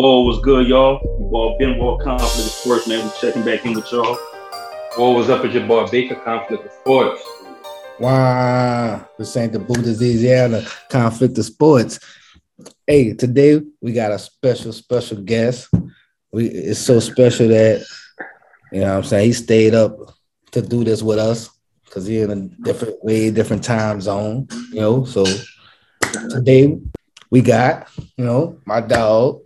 Whoa, what's good, y'all? Your Boy, Benoit Conflict of Sportz, man. We checking back in with y'all. What was up with your boy Baker Conflict of Sportz? Wow, this ain't the Louisiana Conflict of Sportz. Hey, today we got a special, special guest. We it's so special that you know what I'm saying he stayed up to do this with us because he in a different way, different time zone, you know. So today we got, you know, my dog,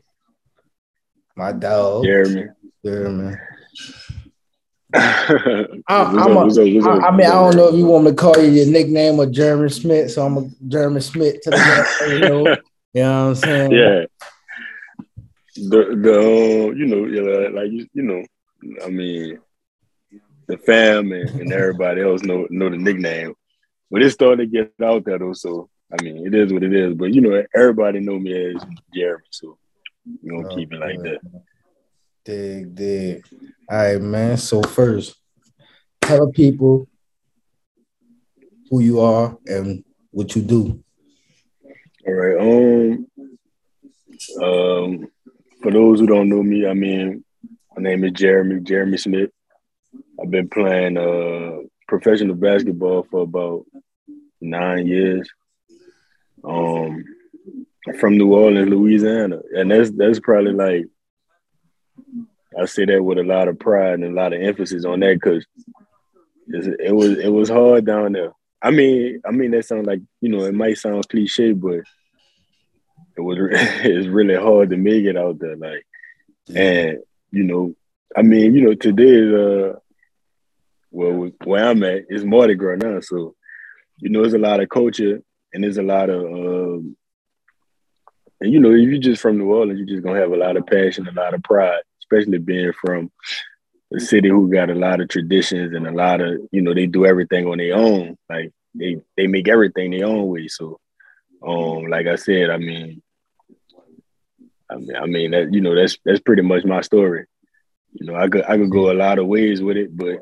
my dog, Jeremy. Jeremy. I, I'm a, I, I mean, I don't know if you want me to call you your nickname or Jeremy Smith, so I'm a Jeremy Smith to the left, you know. You know what I'm saying? Yeah. The the uh, you know yeah, like you you know I mean the fam and, and everybody else know know the nickname, but it started to get out there though. So I mean it is what it is. But you know everybody know me as Jeremy, so we gonna oh, keep it like man. that. Dig, dig. All right, man. So first, tell people who you are and what you do. All right. Um. Um. For those who don't know me, I mean, my name is Jeremy Jeremy Smith. I've been playing uh professional basketball for about nine years. Um, from New Orleans, Louisiana, and that's that's probably like I say that with a lot of pride and a lot of emphasis on that because it was it was hard down there. I mean, I mean that sounds like you know it might sound cliche, but it was it's really hard to make it out there. Like, and you know, I mean, you know, today uh, well, where I'm at is Mardi Gras now, so you know, there's a lot of culture and there's a lot of um, and you know, if you're just from New Orleans, you're just gonna have a lot of passion, a lot of pride especially being from a city who got a lot of traditions and a lot of, you know, they do everything on their own. Like they they make everything their own way. So um, like I said, I mean, I mean, I mean that you know that's that's pretty much my story. You know, I could I could go a lot of ways with it, but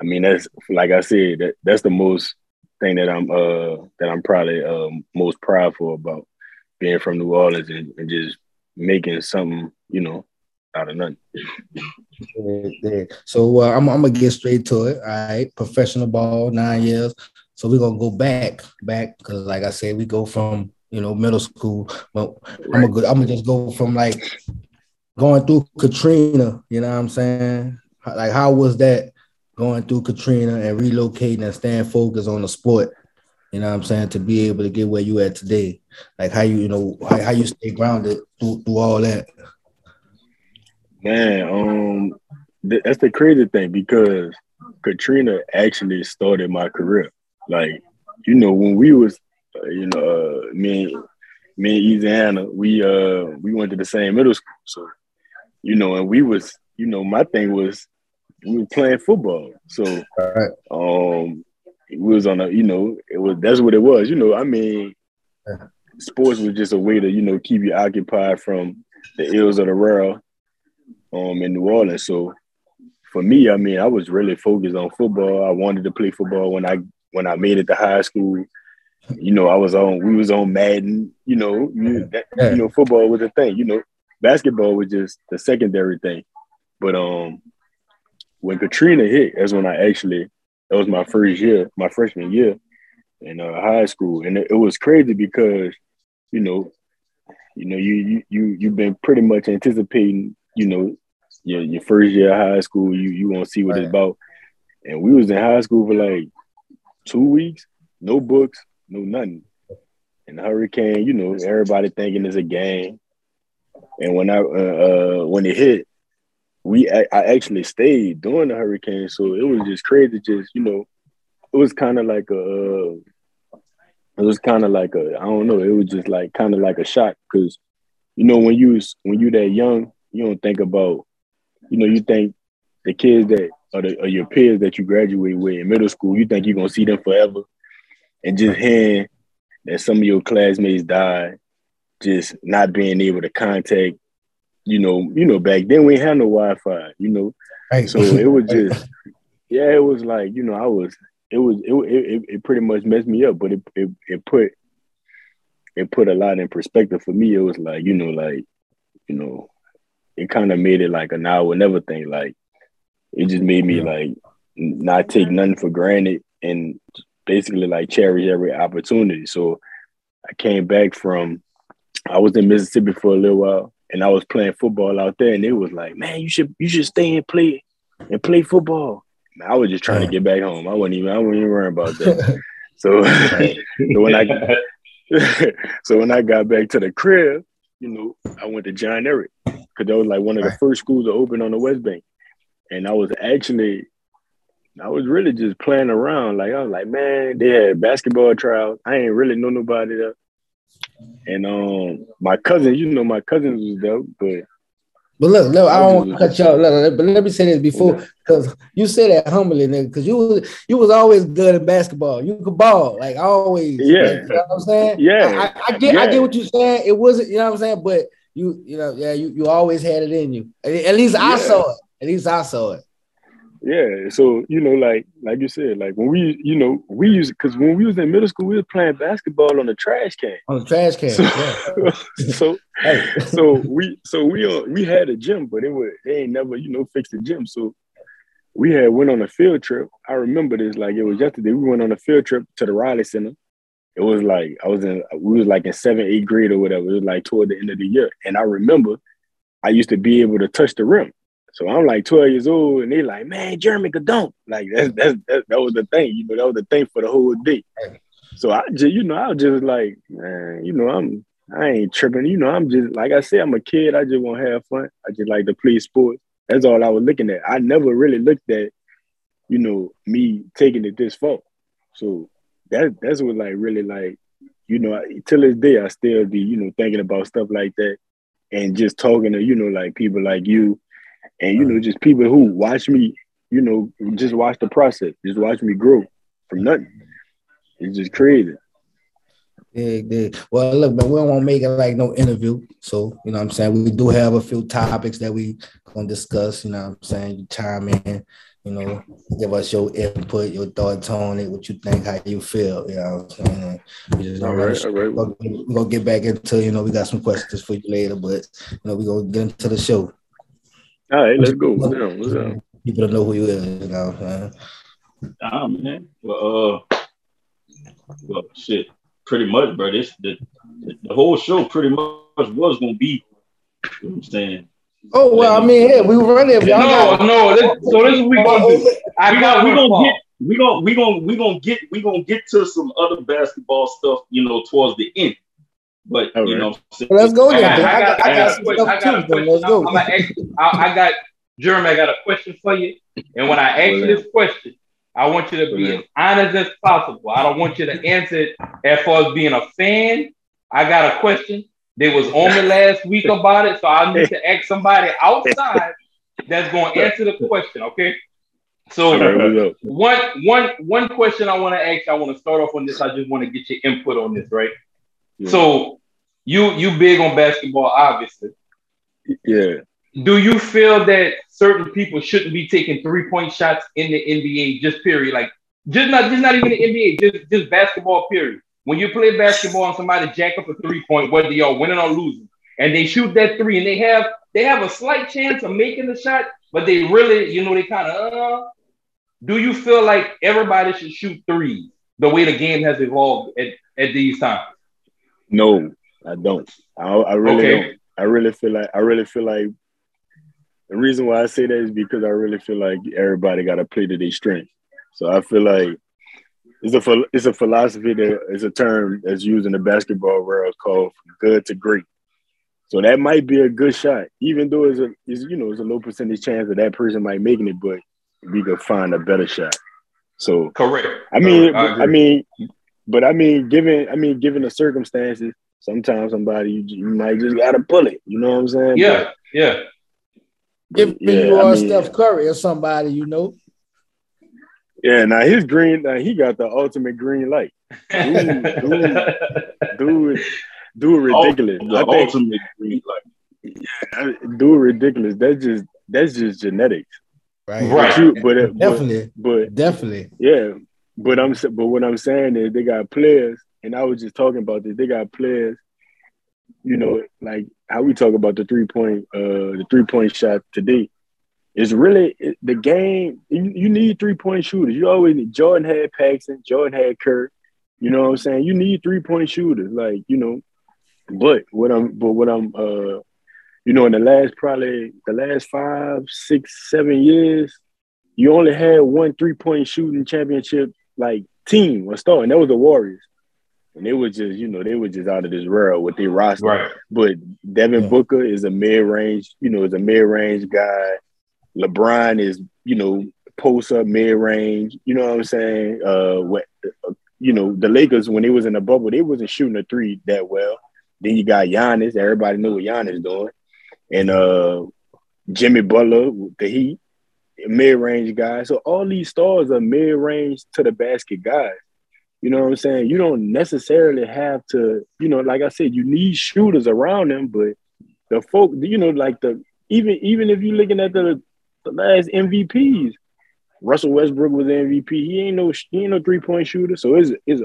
I mean that's like I said that that's the most thing that I'm uh that I'm probably um most proudful about being from New Orleans and, and just making something you know out of nothing. So uh, I'm, I'm gonna get straight to it. All right, professional ball, nine years. So we're gonna go back, back because, like I said, we go from you know middle school. But I'm gonna I'm gonna just go from like going through Katrina. You know what I'm saying? Like, how was that going through Katrina and relocating and staying focused on the sport? You know what I'm saying? To be able to get where you at today, like how you you know how, how you stay grounded through, through all that. Man, um, th- that's the crazy thing because Katrina actually started my career. Like, you know, when we was, uh, you know, uh, me, me and Easy we uh we went to the same middle school, so you know, and we was, you know, my thing was we were playing football, so right. um, it was on a, you know, it was that's what it was, you know. I mean, sports was just a way to, you know, keep you occupied from the ills of the world um in New Orleans. So for me, I mean, I was really focused on football. I wanted to play football when I when I made it to high school. You know, I was on we was on Madden, you know, you, that, you know, football was a thing, you know. Basketball was just the secondary thing. But um when Katrina hit, that's when I actually that was my first year, my freshman year in uh, high school. And it, it was crazy because, you know, you know, you you you you've been pretty much anticipating you know, your your first year of high school, you you want to see what right. it's about. And we was in high school for like two weeks, no books, no nothing. And the hurricane, you know, everybody thinking it's a game. And when I uh, uh when it hit, we I, I actually stayed during the hurricane, so it was just crazy. Just you know, it was kind of like a, uh, it was kind of like a, I don't know, it was just like kind of like a shock because, you know, when you when you that young, you don't think about, you know, you think the kids that are, the, are your peers that you graduate with in middle school, you think you're gonna see them forever, and just hearing that some of your classmates died, just not being able to contact, you know, you know, back then we had no Wi-Fi, you know, right. so it was just, yeah, it was like, you know, I was, it was, it it, it pretty much messed me up, but it, it it put it put a lot in perspective for me. It was like, you know, like you know, it kind of made it like a now or never thing. Like it just made me like not take nothing for granted and basically like cherish every opportunity. So I came back from I was in Mississippi for a little while and I was playing football out there and it was like, man, you should you should stay and play and play football. I was just trying to get back home. I wasn't even I wasn't even worrying about that. so, so when I so when I got back to the crib, you know, I went to John Ehret because that was like one of the first schools to open on the West Bank. And I was actually, I was really just playing around. Like I was like, man, they had basketball trials. I ain't really know nobody there. And um, my cousin, you know, my cousins was there, but but look, look, I don't want to cut you off. But let me say this before, because you said that humbly, nigga, because you was you was always good at basketball. You could ball, like always. Yeah. Like, you know what I'm saying? Yeah. I, I, I get yeah. I get what you're saying. It wasn't, you know what I'm saying? But you, you know, yeah, you, you always had it in you. At, at least I Yeah. saw it. At least I saw it. Yeah, so you know, like like you said, like when we, you know, we used because when we was in middle school, we was playing basketball on the trash can. On the trash can. So, yeah. so, Hey. so we, so we, uh, we had a gym, but it was they ain't never, you know, fixed the gym. So we had went on a field trip. I remember this like it was yesterday. We went on a field trip to the Riley Center. It was like I was in, we was like in seventh, eighth grade or whatever. It was like toward the end of the year, and I remember I used to be able to touch the rim. So I'm like 12 years old, and they like, man, Jeremy dunk. Like that's that's that, that was the thing, you know, that was the thing for the whole day. So I just, you know, I was just like, man, you know, I'm I ain't tripping. You know, I'm just like I said, I'm a kid. I just want to have fun. I just like to play sports. That's all I was looking at. I never really looked at, you know, me taking it this far. So that that's what like really like, you know, till this day I still be, you know, thinking about stuff like that and just talking to, you know, like people like you and you know, just people who watch me, you know, just watch the process, just watch me grow from nothing. It's just crazy. Dig, dig. Well, look, man, we don't want to make it like no interview. So, you know what I'm saying? We do have a few topics that we gonna discuss, you know what I'm saying? You chime in, you know, give us your input, your thoughts on it, what you think, how you feel, you know what I'm saying? We just all right, all right. we're gonna- we're gonna get back into, you know, we got some questions for you later, but you know, we're gonna get into the show. All right, let's go. What's down? What's down? People to know who you is, you know what I'm saying? Nah, man. Well, uh, well, shit. Pretty much, bro. This the the whole show pretty much was gonna be. You know what I'm saying? Oh well, I mean, yeah, we run it. Y'all No, got- no. This, so this is what we gonna do. I we got we gonna get we gonna we gonna we gonna get we gonna get to some other basketball stuff, you know, towards the end. But All you right. know, I'm? Let's go I got, I got, I got, some a stuff question. I got a too, question. Let's go. I'm gonna ask, I, I got, Jeremy, I got a question for you. And when I ask you this question, I want you to be as honest as possible. I don't want you to answer it as far as being a fan. I got a question. They was on me last week about it, so I need to ask somebody outside that's going to answer the question. Okay. So right, one one one question I want to ask. I want to start off on this. I just want to get your input on this, right? Yeah. So you you big on basketball, obviously. Yeah. Do you feel that certain people shouldn't be taking three point shots in the NBA? Just period, like just not just not even the NBA, just just basketball. Period. When you play basketball and somebody jack up a three point, whether y'all winning or losing, and they shoot that three, and they have they have a slight chance of making the shot, but they really, you know, they kind of. Uh, do you feel like everybody should shoot threes the way the game has evolved at, at these times? No, I don't. I, I really Okay. don't. I really feel like I really feel like the reason why I say that is because I really feel like everybody got to play to their strength. So I feel like it's a it's a philosophy that is a term that's used in the basketball world called good to great. So that might be a good shot, even though it's a it's, you know it's a low percentage chance that that person might making it, but we could find a better shot. So Correct. I mean. I, agree. mean, but I mean, given I mean, given the circumstances, sometimes somebody you, you might just gotta pull it. You know what I'm saying? yeah, yeah. But- If but, you I are mean, Steph Curry or somebody, you know. Yeah, now his green, now he got the ultimate green light. Dude, dude, dude, oh, ridiculous. The I think, ultimate green light. I- dude, ridiculous. That's just that's just genetics. Right. Right. But, you, but, it- but Definitely. but Definitely. Yeah, but I'm but what I'm saying is they got players, and I was just talking about this. They got players you know, like how we talk about the three point, uh, the three point shot today. It's really it, the game. You, you need three point shooters. You always need Jordan had Paxson, Jordan had Kerr. You know what I'm saying? You need three point shooters, like you know. But what I'm, but what I'm, uh, you know, in the last probably the last five, six, seven years, you only had one three point shooting championship like team was star, and that was the Warriors. And they were just, you know, they were just out of this world with their roster. Right. But Devin Yeah. Booker is a mid range, you know, is a mid range guy. LeBron is, you know, post up mid range. You know what I'm saying? Uh, what, uh, you know, the Lakers when they was in the bubble, they wasn't shooting a three that well. Then you got Giannis. Everybody knew what Giannis doing, and uh, Jimmy Butler with the Heat, mid range guy. So all these stars are mid range to the basket guys. You know what I'm saying? You don't necessarily have to, you know, like I said, you need shooters around them, but the folk, you know, like the even even if you're looking at the the last MVPs, Russell Westbrook was MVP. He ain't no he ain't no three point shooter. So it's is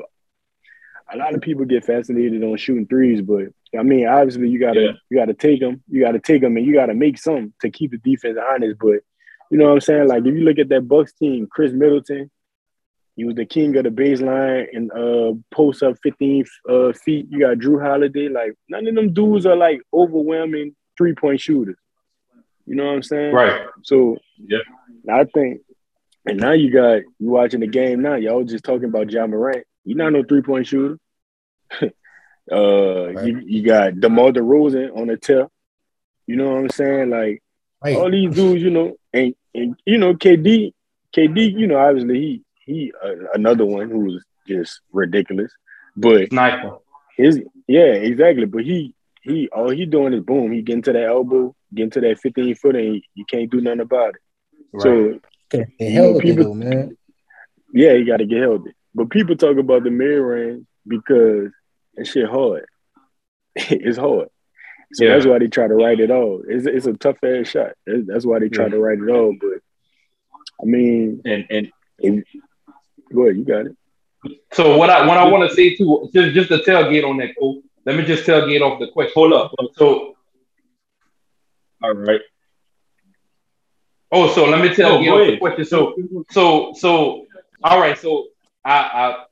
a lot of people get fascinated on shooting threes, but I mean, obviously you gotta Yeah. you gotta take them, you gotta take them, and you gotta make some to keep the defense honest. But you know what I'm saying? Like if you look at that Bucks team, Khris Middleton, he was the king of the baseline and uh post up 15 uh, feet. You got Jrue Holiday. Like none of them dudes are like overwhelming three point shooters. You know what I'm saying? Right. So Yeah. I think, and now you got you watching the game now. Y'all just talking about Ja Morant. He's not no three point shooter. uh, you, you got DeMar DeRozan on the tip. You know what I'm saying? Like Right. all these dudes, you know, and and you know KD, KD, you know, obviously he he uh, another one who was just ridiculous, but Sniper. his yeah, exactly. But he he all he doing is boom, he getting to that elbow, getting to that 15 foot, and he, you can't do nothing about it. Right. So Okay. know, people- though, man. yeah, you got to get healthy. But people talk about the mid range because that shit hard. it's hard. So Yeah. that's why they try to write it all. It's, it's a tough ass shot. That's that's why they try Yeah. to write it all. But I mean, And and if, go ahead, you got it. So what I what I want to say too, just just to tailgate on that, Cole. Let me just tailgate off the question. hold up. So All right. oh, so let me No, tailgate go off the question. So so so all right. So I I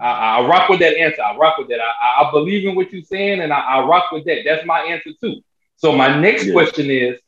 I, I rock with that answer. I rock with that. I, I believe in what you're saying, and I, I rock with that. That's my answer too. So my next Yeah. question is: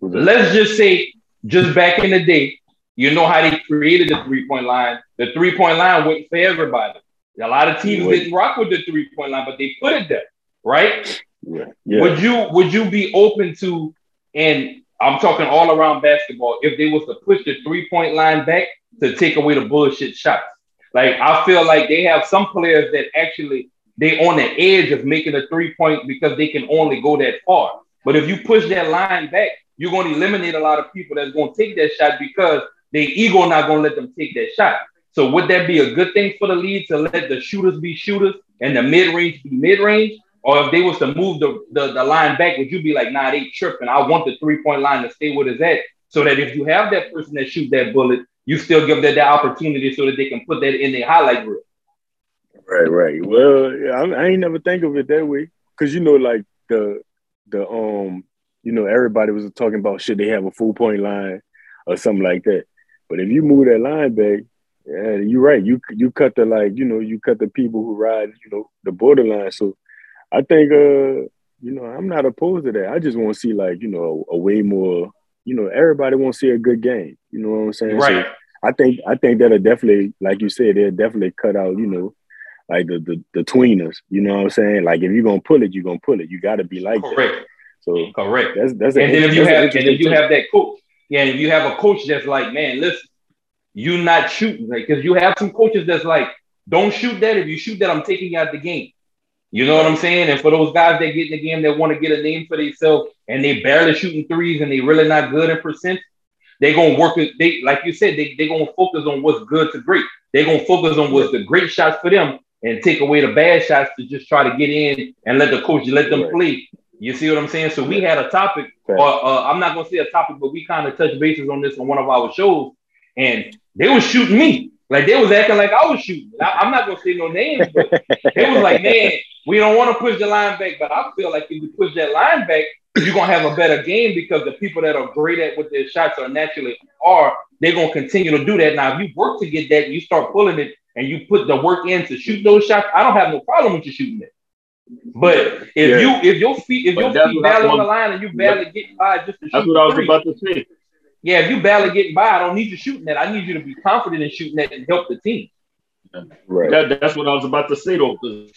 Let's just say, just back in the day, you know how they created the three point line. The three point line wasn't for everybody. A lot of teams Right. didn't rock with the three point line, but they put it there, right? Yeah, yeah. Would you would you be open to? And I'm talking all around basketball. If they was to push the three point line back to take away the bullshit shots, like I feel like they have some players that actually they on the edge of making a three point because they can only go that far. But if you push that line back, you're going to eliminate a lot of people that's going to take that shot because their ego not going to let them take that shot. So would that be a good thing for the league to let the shooters be shooters and the mid range be mid range? Or if they was to move the, the, the line back, would you be like, nah, they tripping. I want the three point line to stay where it's at. So that if you have that person that shoot that bullet, you still give them that opportunity so that they can put that in their highlight reel. Right, right. Well, I, I ain't never think of it that way because you know, like the the um, you know, everybody was talking about should they have a full point line or something like that. But if you move that line back, yeah, you're right. You you cut the like, you know, you cut the people who ride, you know, the borderline. So I think, uh, you know, I'm not opposed to that. I just want to see like, you know, a, a way more, you know, everybody want to see a good game. You know what I'm saying? So, Right. I think I think that'll definitely, like you said, they'll definitely cut out, you know, like the the, the tweeners. You know what I'm saying? Like if you're gonna pull it, you're gonna pull it. You gotta be like that. Correct. So Correct. that's that's and then if you have and if you have that coach, yeah, and if you have a coach that's like, man, listen, you not shooting, like, because you have some coaches that's like, don't shoot that. If you shoot that, I'm taking you out the game. You know what I'm saying? And for those guys that get in the game that want to get a name for themselves and they barely shooting threes and they really not good in percent, they gonna work it. They like you said, they they gonna focus on what's good to great. They're gonna focus on what's the great shots for them and take away the bad shots to just try to get in and let the coach let them Right. play. You see what I'm saying? So we had a topic or uh, I'm not gonna say a topic, but we kind of touched bases on this on one of our shows, and they were shooting me. Like they was acting like I was shooting. I, am not gonna say no names, but it was like, man, we don't want to push the line back, but I feel like if you push that line back, you're gonna have a better game because the people that are great at what their shots are naturally are, they're gonna continue to do that. Now, if you work to get that, you start pulling it and you put the work in to shoot those shots. I don't have no problem with you shooting it. But if yeah. you if your feet if but your feet barely on the line and you barely get by just to shoot that's what I was three, about to say. Yeah, if you barely getting by, I don't need you shooting that. I need you to be confident in shooting that and help the team. Right. That, that's what I was about to say though. Because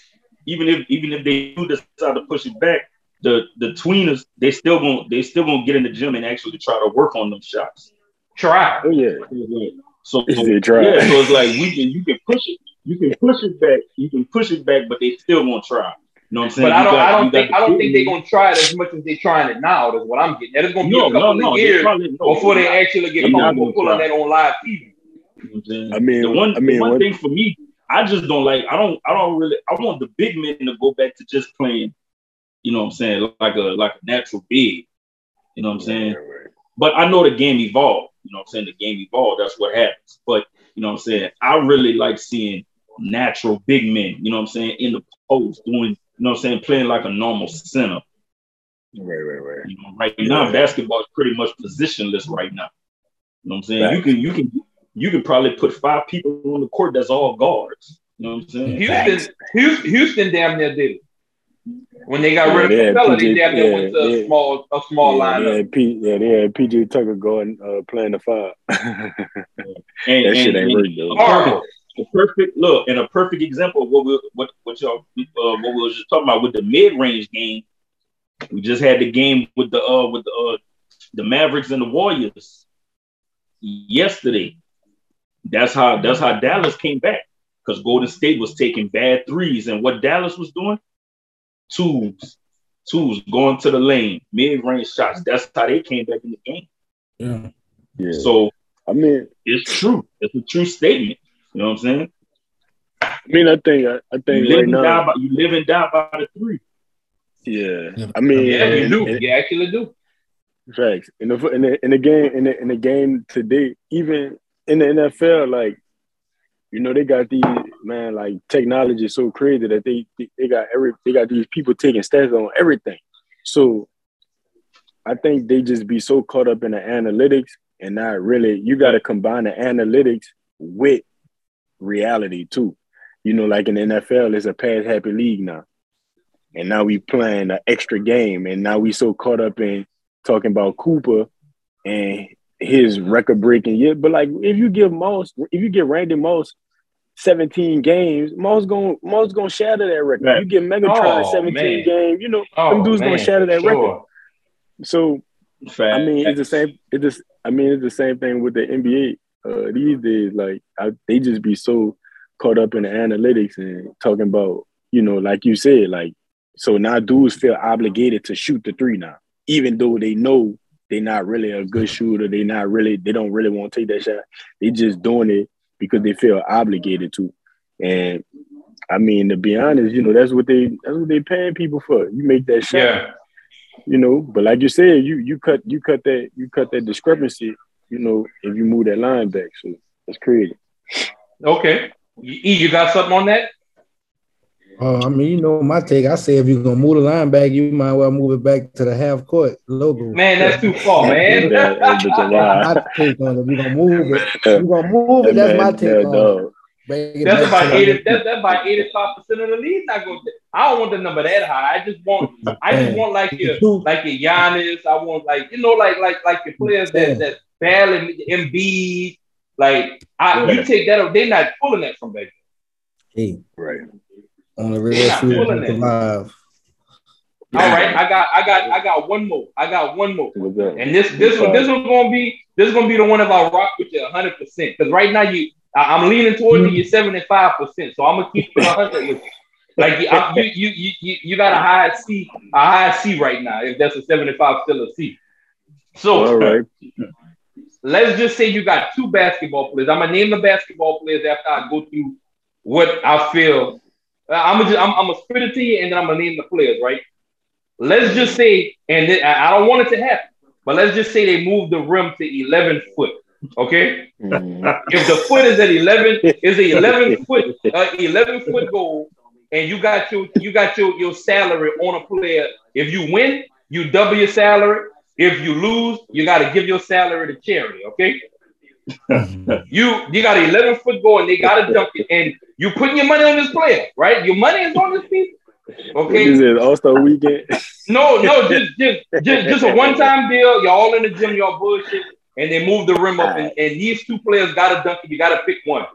even if even if they do decide to push it back, the the tweeners they still gonna they still gonna get in the gym and actually try to work on them shots. Try. Oh yeah. So, so try. yeah, so it's like we can you can push it, you can push it back, you can push it back, but they still gonna try. You know what I'm saying? But I don't, got, I don't think, I don't think they're gonna try it as much as they're trying it now. That's what I'm getting. That is gonna be no, a couple no, of years probably, no, before they actually get comfortable pulling that on live TV. You know I mean, the one, I mean, one thing for me, I just don't like. I don't. I don't really. I want the big men to go back to just playing. You know what I'm saying? Like a like a natural big. You know what I'm saying? Right, right. But I know the game evolved. You know what I'm saying? The game evolved. That's what happens. But you know what I'm saying? I really like seeing natural big men. You know what I'm saying? In the post doing you know what I'm saying, playing like a normal center. Right, right, right. You know, right now, basketball is pretty much positionless right now. You know what I'm saying? Back. You can you can you can probably put five people on the court that's all guards. You know what I'm saying? Houston, Houston, Houston damn near did it. When they got rid of Capela, they damn near yeah, went to a yeah, small a small yeah, lineup. Yeah, P, yeah, they had PJ Tucker going uh, playing the five. and, that and, shit ain't work though. Horrible the perfect look and a perfect example of what we what what y'all uh, what we were just talking about with the mid range game. We just had the game with the uh with the uh, the Mavericks and the Warriors yesterday. That's how that's how Dallas came back because Golden State was taking bad threes and what Dallas was doing, twos, twos going to the lane, mid range shots. That's how they came back in the game. Yeah. Yeah. So I mean, it's true. It's a true statement. You know what I'm saying? I mean, I think I, I think you right now by, you live and die by the three. Yeah, I mean, yeah, you do. And, you actually do. Facts in the in the in the game in the in the game today, even in the NFL, like you know, they got these man like technology is so crazy that they they got every they got these people taking stats on everything. So I think they just be so caught up in the analytics and not really. You got to combine the analytics with reality too. You know, like in the NFL, it's a pass happy league now. And now we playing an extra game. And now we so caught up in talking about Cooper and his record breaking year. But like if you give Moss, if you give Randy Moss 17 games, Moss gonna Moss gonna shatter that record. Right. You get Megatron oh, 17 man. games, you know, oh, them dudes man, gonna shatter that sure. record. So Fact. I mean, it's the same. It's just. I mean, it's the same thing with the NBA uh, these days, like I, they just be so caught up in the analytics and talking about, you know, like you said, like so now dudes feel obligated to shoot the three now, even though they know they're not really a good shooter. They not really, they don't really want to take that shot. They just doing it because they feel obligated to. And I mean, to be honest, you know, that's what they that's what they paying people for. You make that shot. Yeah. You know, but like you said, you you cut you cut that you cut that discrepancy you know, if you move that line back. So that's crazy. Okay. E, you got something on that? Uh, I mean, you know my take. I say if you're gonna move the line back, you might well move it back to the half court logo. Man, that's too far, man. my take on it. If you're gonna move it, you're gonna move it. That's my take on it. That's about eighty. That's, that's about eighty-five percent of the league. Not going. I don't want the number that high. I just want. I just want like your like your Giannis. I want like you know like like like your players that that Bell and Embiid. Like I, you take that, they're not pulling that from back. Hey, right. On the real live. All right, I got, I got, I got one more. I got one more. And this, this one, this one's gonna be, this is gonna be the one if I rock with you 100. percent Because right now you, I, am leaning towards mm-hmm. you 75 percent. So I'm gonna keep it 100 with you. Like you, you, you, you, you got a high C, a high C right now. If that's a 75, still a C. So, all right let's just say you got two basketball players. I'm gonna name the basketball players after I go through what I feel. Uh, I'm gonna just, I'm, I'm gonna spit it to you, and then I'm gonna name the players, right? Let's just say, and I don't want it to happen, but let's just say they move the rim to 11 foot. Okay, mm-hmm. if the foot is at eleven, is a eleven foot, uh, eleven foot goal, and you got your you got your your salary on a player. If you win, you double your salary. If you lose, you got to give your salary to charity. Okay. you you got an 11 foot goal and they got to dunk it, and you putting your money on this player, right? Your money is on this piece. Okay. Is it Star Weekend? no, no, just just just just a one time deal. Y'all all in the gym, y'all bullshit, and they move the rim up, and, and these two players got to dunk it. You got to pick one.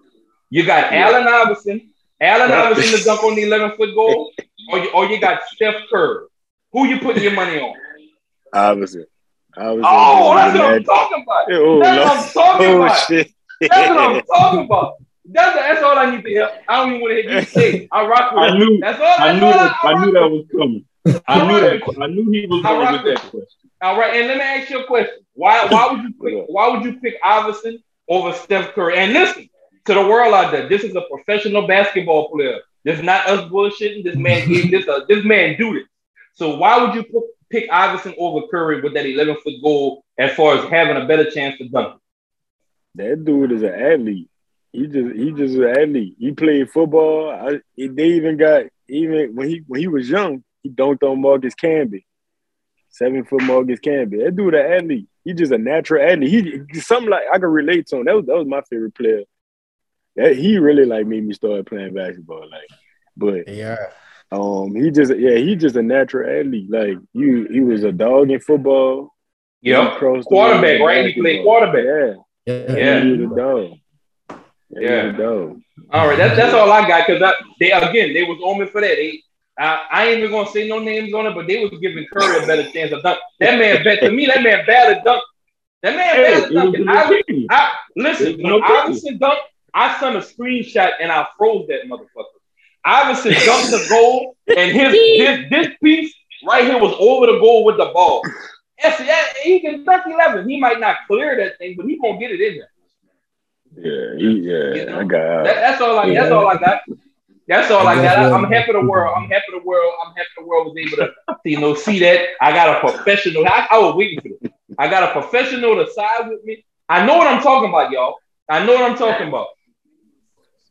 You got yeah. Allen Iverson, Allen Iverson to dunk on the 11 foot goal, or you, or you got Steph Curry. Who you putting your money on? Iverson. Iverson oh, that's what I'm talking about. That's what I'm talking oh, about. Shit. That's what I'm talking about. That's, that's all I need to hear. I don't even want to hear you say. I rock with I knew, that's all. I knew that. I, I, knew that was coming. I knew that. I knew he was going with that question. All right, and let me ask you a question. Why? Why would you pick? Why would you pick Iverson over Steph Curry? And listen to the world out there. This is a professional basketball player. This is not us bullshitting. This man gave this. Uh, this man do this. So why would you put, pick Iverson over Curry with that 11 foot goal as far as having a better chance to dunk? That dude is an athlete. He just he just an athlete. He played football. I, they even got even when he when he was young, he dunked on Marcus Camby, seven foot Marcus Camby. That dude an athlete. He just a natural athlete. He something like I can relate to him. That was that was my favorite player. That he really like made me start playing basketball. Like, but yeah. Um, he just yeah, he just a natural athlete. Like you, he was a dog in football. Yeah, quarterback, right? He played quarterback. Yeah, yeah, yeah. he was a dog. Yeah. All right, that's that's all I got because they again they was on me for that. They, I, I ain't even gonna say no names on it, but they was giving Curry a better chance of dunk. That man bet to me, that man bad dunk. That man hey, bad dunk. I, I, listen, when Iverson dunk, I sent a screenshot and I froze that motherfucker. Iverson dunked the goal, and his, his this piece right here was over the goal with the ball. Yes, yeah, he can dunk eleven. He might not clear that thing, but he gonna get it in there. Yeah, he, yeah, you know? I got. That, that's all I. Yeah. That's all I got. That's all I, I got. I, am happy the world. I'm happy the world. I'm happy the world was able to, you know, see that. I got a professional. I, I was waiting for this. I got a professional to side with me. I know what I'm talking about, y'all. I know what I'm talking about.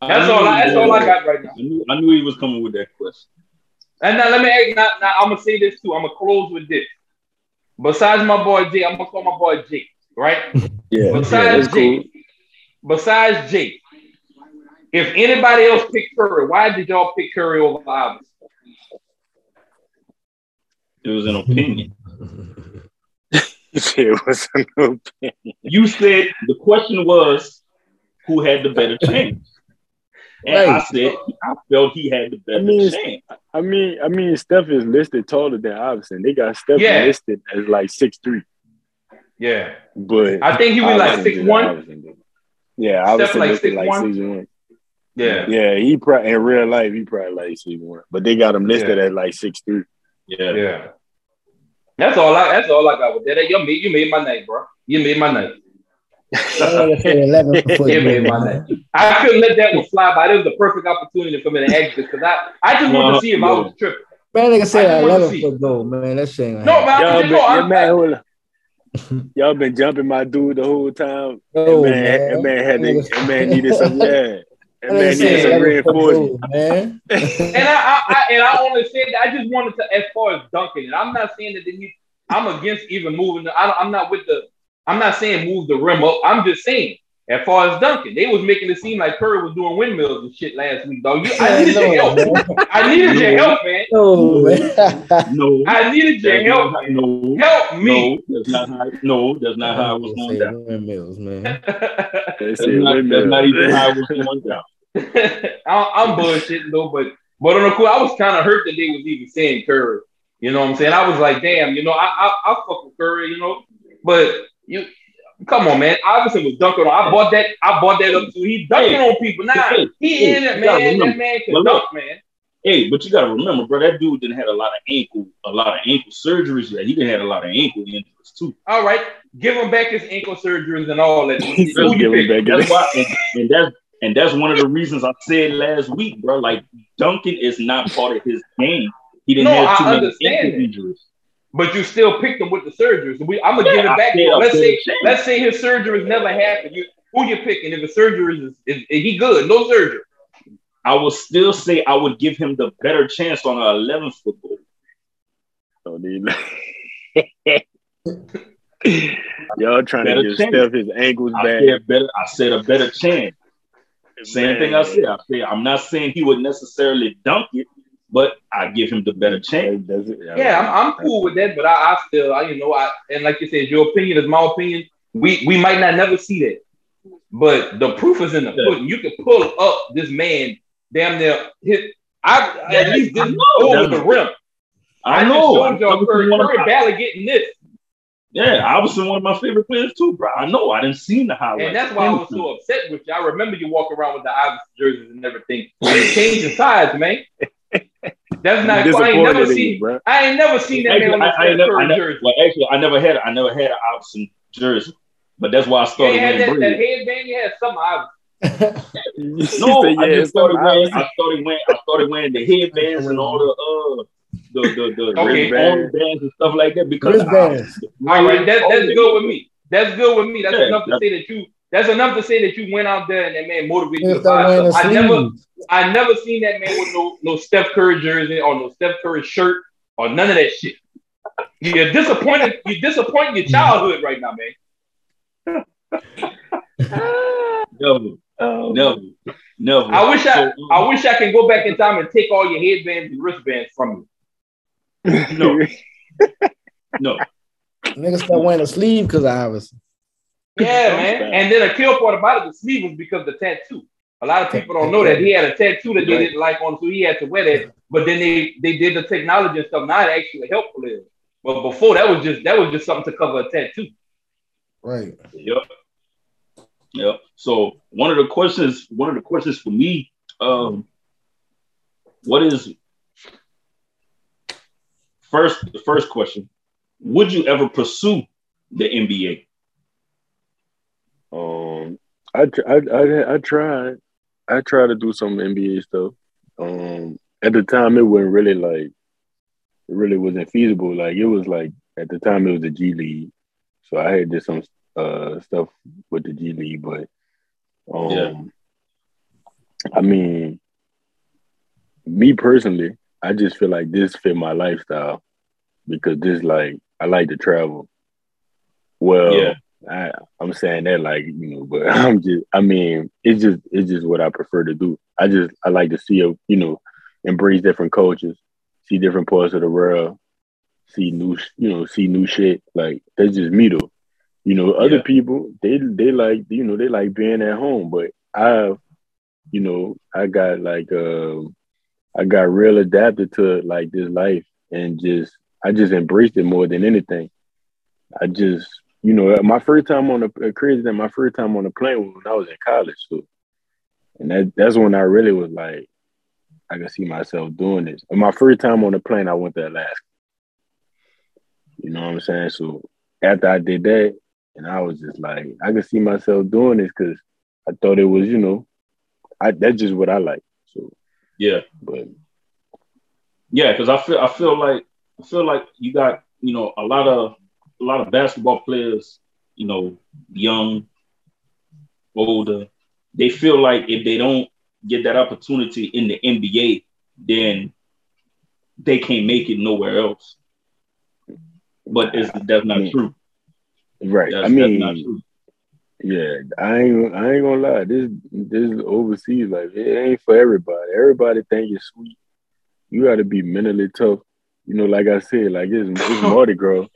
That's all. I, that's all I got right now. I knew, I knew he was coming with that question. And now let me. Ask, now, now I'm gonna say this too. I'm gonna close with this. Besides my boy Jay, I'm gonna call my boy Jake, right? yeah. Besides yeah, Jake, cool besides Jake, if anybody else picked Curry, why did y'all pick Curry over Iverson? It was an opinion. it was an opinion. You said the question was who had the better chance. And right. I said I felt he had the better I mean, chance. I mean, I mean, Steph is listed taller than Iverson. They got Steph yeah. listed as like six three. Yeah, but I think he was like six one. Yeah, I was like, six, like season one. Yeah, yeah, he probably in real life he probably like season one, but they got him listed yeah. at like six three. Yeah, yeah. That's all I. That's all I got with that. You made you made my night, bro. You made my night. you made my night. I couldn't let that one fly by. It was the perfect opportunity for me to exit because I I just wanted to see if I was tripping. Man, nigga said eleven foot goal, man. That shit. No, man. Yo, just, no, man, Y'all been jumping my dude the whole time. Oh, that man, man. That man had to, that man needed some yeah. That man needed some reinforcement. Man. and I, I, I, and I only said that I just wanted to as far as dunking. And I'm not saying that they need, I'm against even moving. The, I, I'm not with the. I'm not saying move the rim up. I'm just saying as far as Duncan, they was making it seem like Curry was doing windmills and shit last week, dog. You, I needed your help. I needed your help, man. No, man. no. I needed your help. Not, no. Help me. No, that's not how. No, that's not how I was going down. Windmills, man. that's, not, that's not even how I was going down. I'm bullshitting though, but but on the cool, I was kind of hurt that they was even saying Curry. You know what I'm saying? I was like, damn, you know, I I, I fuck with Curry, you know, but you Come on, man. Iverson was dunking on. I bought that. I bought that up too. He dunking hey, on people. Nah, hey, he hey, in it, man. That man can dunk, man. Hey, but you gotta remember, bro. That dude didn't have a lot of ankle, a lot of ankle surgeries yet. He didn't have a lot of ankle injuries too. All right, give him back his ankle surgeries and all that. that's why, and, and that's and that's one of the reasons I said last week, bro. Like dunking is not part of his game. He didn't no, have too I many ankle injuries. But you still picked him with the surgery. So we, I'm gonna yeah, give it back to. Let's say, let's say his surgeries never happened. You, who you picking? If the surgery is, is, is he good? No surgery. I would still say I would give him the better chance on an 11th football. Oh, Y'all trying better to give Steph his ankles I back. Said better, I said a better chance. Same Man. thing I said. I said I'm not saying he would necessarily dunk it, but I give him the better chance. Yeah, I'm, I'm cool with that, but I, I still, I, you know, I and like you said, your opinion is my opinion. We we might not never see that, but the proof is in the pudding. You can pull up this man damn near hit. I yeah, at least didn't over the rim. I, I know. I y'all Curry, Curry barely getting this. Yeah, I was one of my favorite players too, bro. I know. I didn't see the highlights. And that's why I was so upset with you. I remember you walking around with the Iverson jerseys and everything. And changing sides, man. That's not. I ain't never seen. Me, I ain't never seen that actually, man on the I, I never, I never, jersey. Well, actually, I never had. I never had an Iverson jersey, but that's why I started. You had that, that headband. You had some Iverson. no, said, yeah, I just started wearing. I started wearing. I started wearing the headbands and all the uh the the, the okay. bands and stuff like that because bands. all right, that, that's good with me. That's good with me. That's yeah, enough to say that you. That's enough to say that you went out there and that man motivated you. I never, I never seen that man with no no Steph Curry jersey or no Steph Curry shirt or none of that shit. You're disappointed. You're disappointing your childhood right now, man. no, oh. no, no. I wish I, I wish I can go back in time and take all your headbands and wristbands from you. No. no. Niggas start wearing a sleeve because of Iverson. Yeah, man. And then a kill part about it, the sleeve was because of the tattoo. A lot of people don't know that he had a tattoo that they didn't like on, so he had to wear that. But then they they did the technology and stuff. Now it actually helpful is. But before that was just that was just something to cover a tattoo. Right. Yep. Yep. So one of the questions, one of the questions for me, um, what is First, the first question: Would you ever pursue the NBA? Um, I I I, I tried. I tried to do some NBA stuff. Um, at the time, it wasn't really like it really wasn't feasible. Like it was like at the time it was the G League, so I had did some uh stuff with the G League, but um, yeah. I mean, me personally, I just feel like this fit my lifestyle because this like I like to travel. Well, yeah. I, I'm saying that like you know, but I'm just I mean it's just it's just what I prefer to do. I just I like to see a you know embrace different cultures, see different parts of the world, see new you know see new shit. Like that's just me though. You know, other yeah. people they they like you know they like being at home, but I, you know, I got like uh, I got real adapted to like this life and just I just embraced it more than anything. I just, you know, uh, my first time on the uh, crazy thing, my first time on the plane was when I was in college. So, and that that's when I really was like, I could see myself doing this. And my first time on the plane, I went to Alaska. You know what I'm saying? So after I did that, and I was just like, I could see myself doing this because I thought it was, you know, I that's just what I like. So yeah, but yeah, because I feel I feel like I feel like you got you know a lot of a lot of basketball players, you know, young, older. They feel like if they don't get that opportunity in the NBA, then they can't make it nowhere else. But it's, that's not I mean, true. Right. That's, I mean, yeah, I ain't I ain't gonna lie. This this overseas life, it ain't for everybody. Everybody think it's sweet. You got to be mentally tough you know, like I said, like it's, it's Mardi Gras.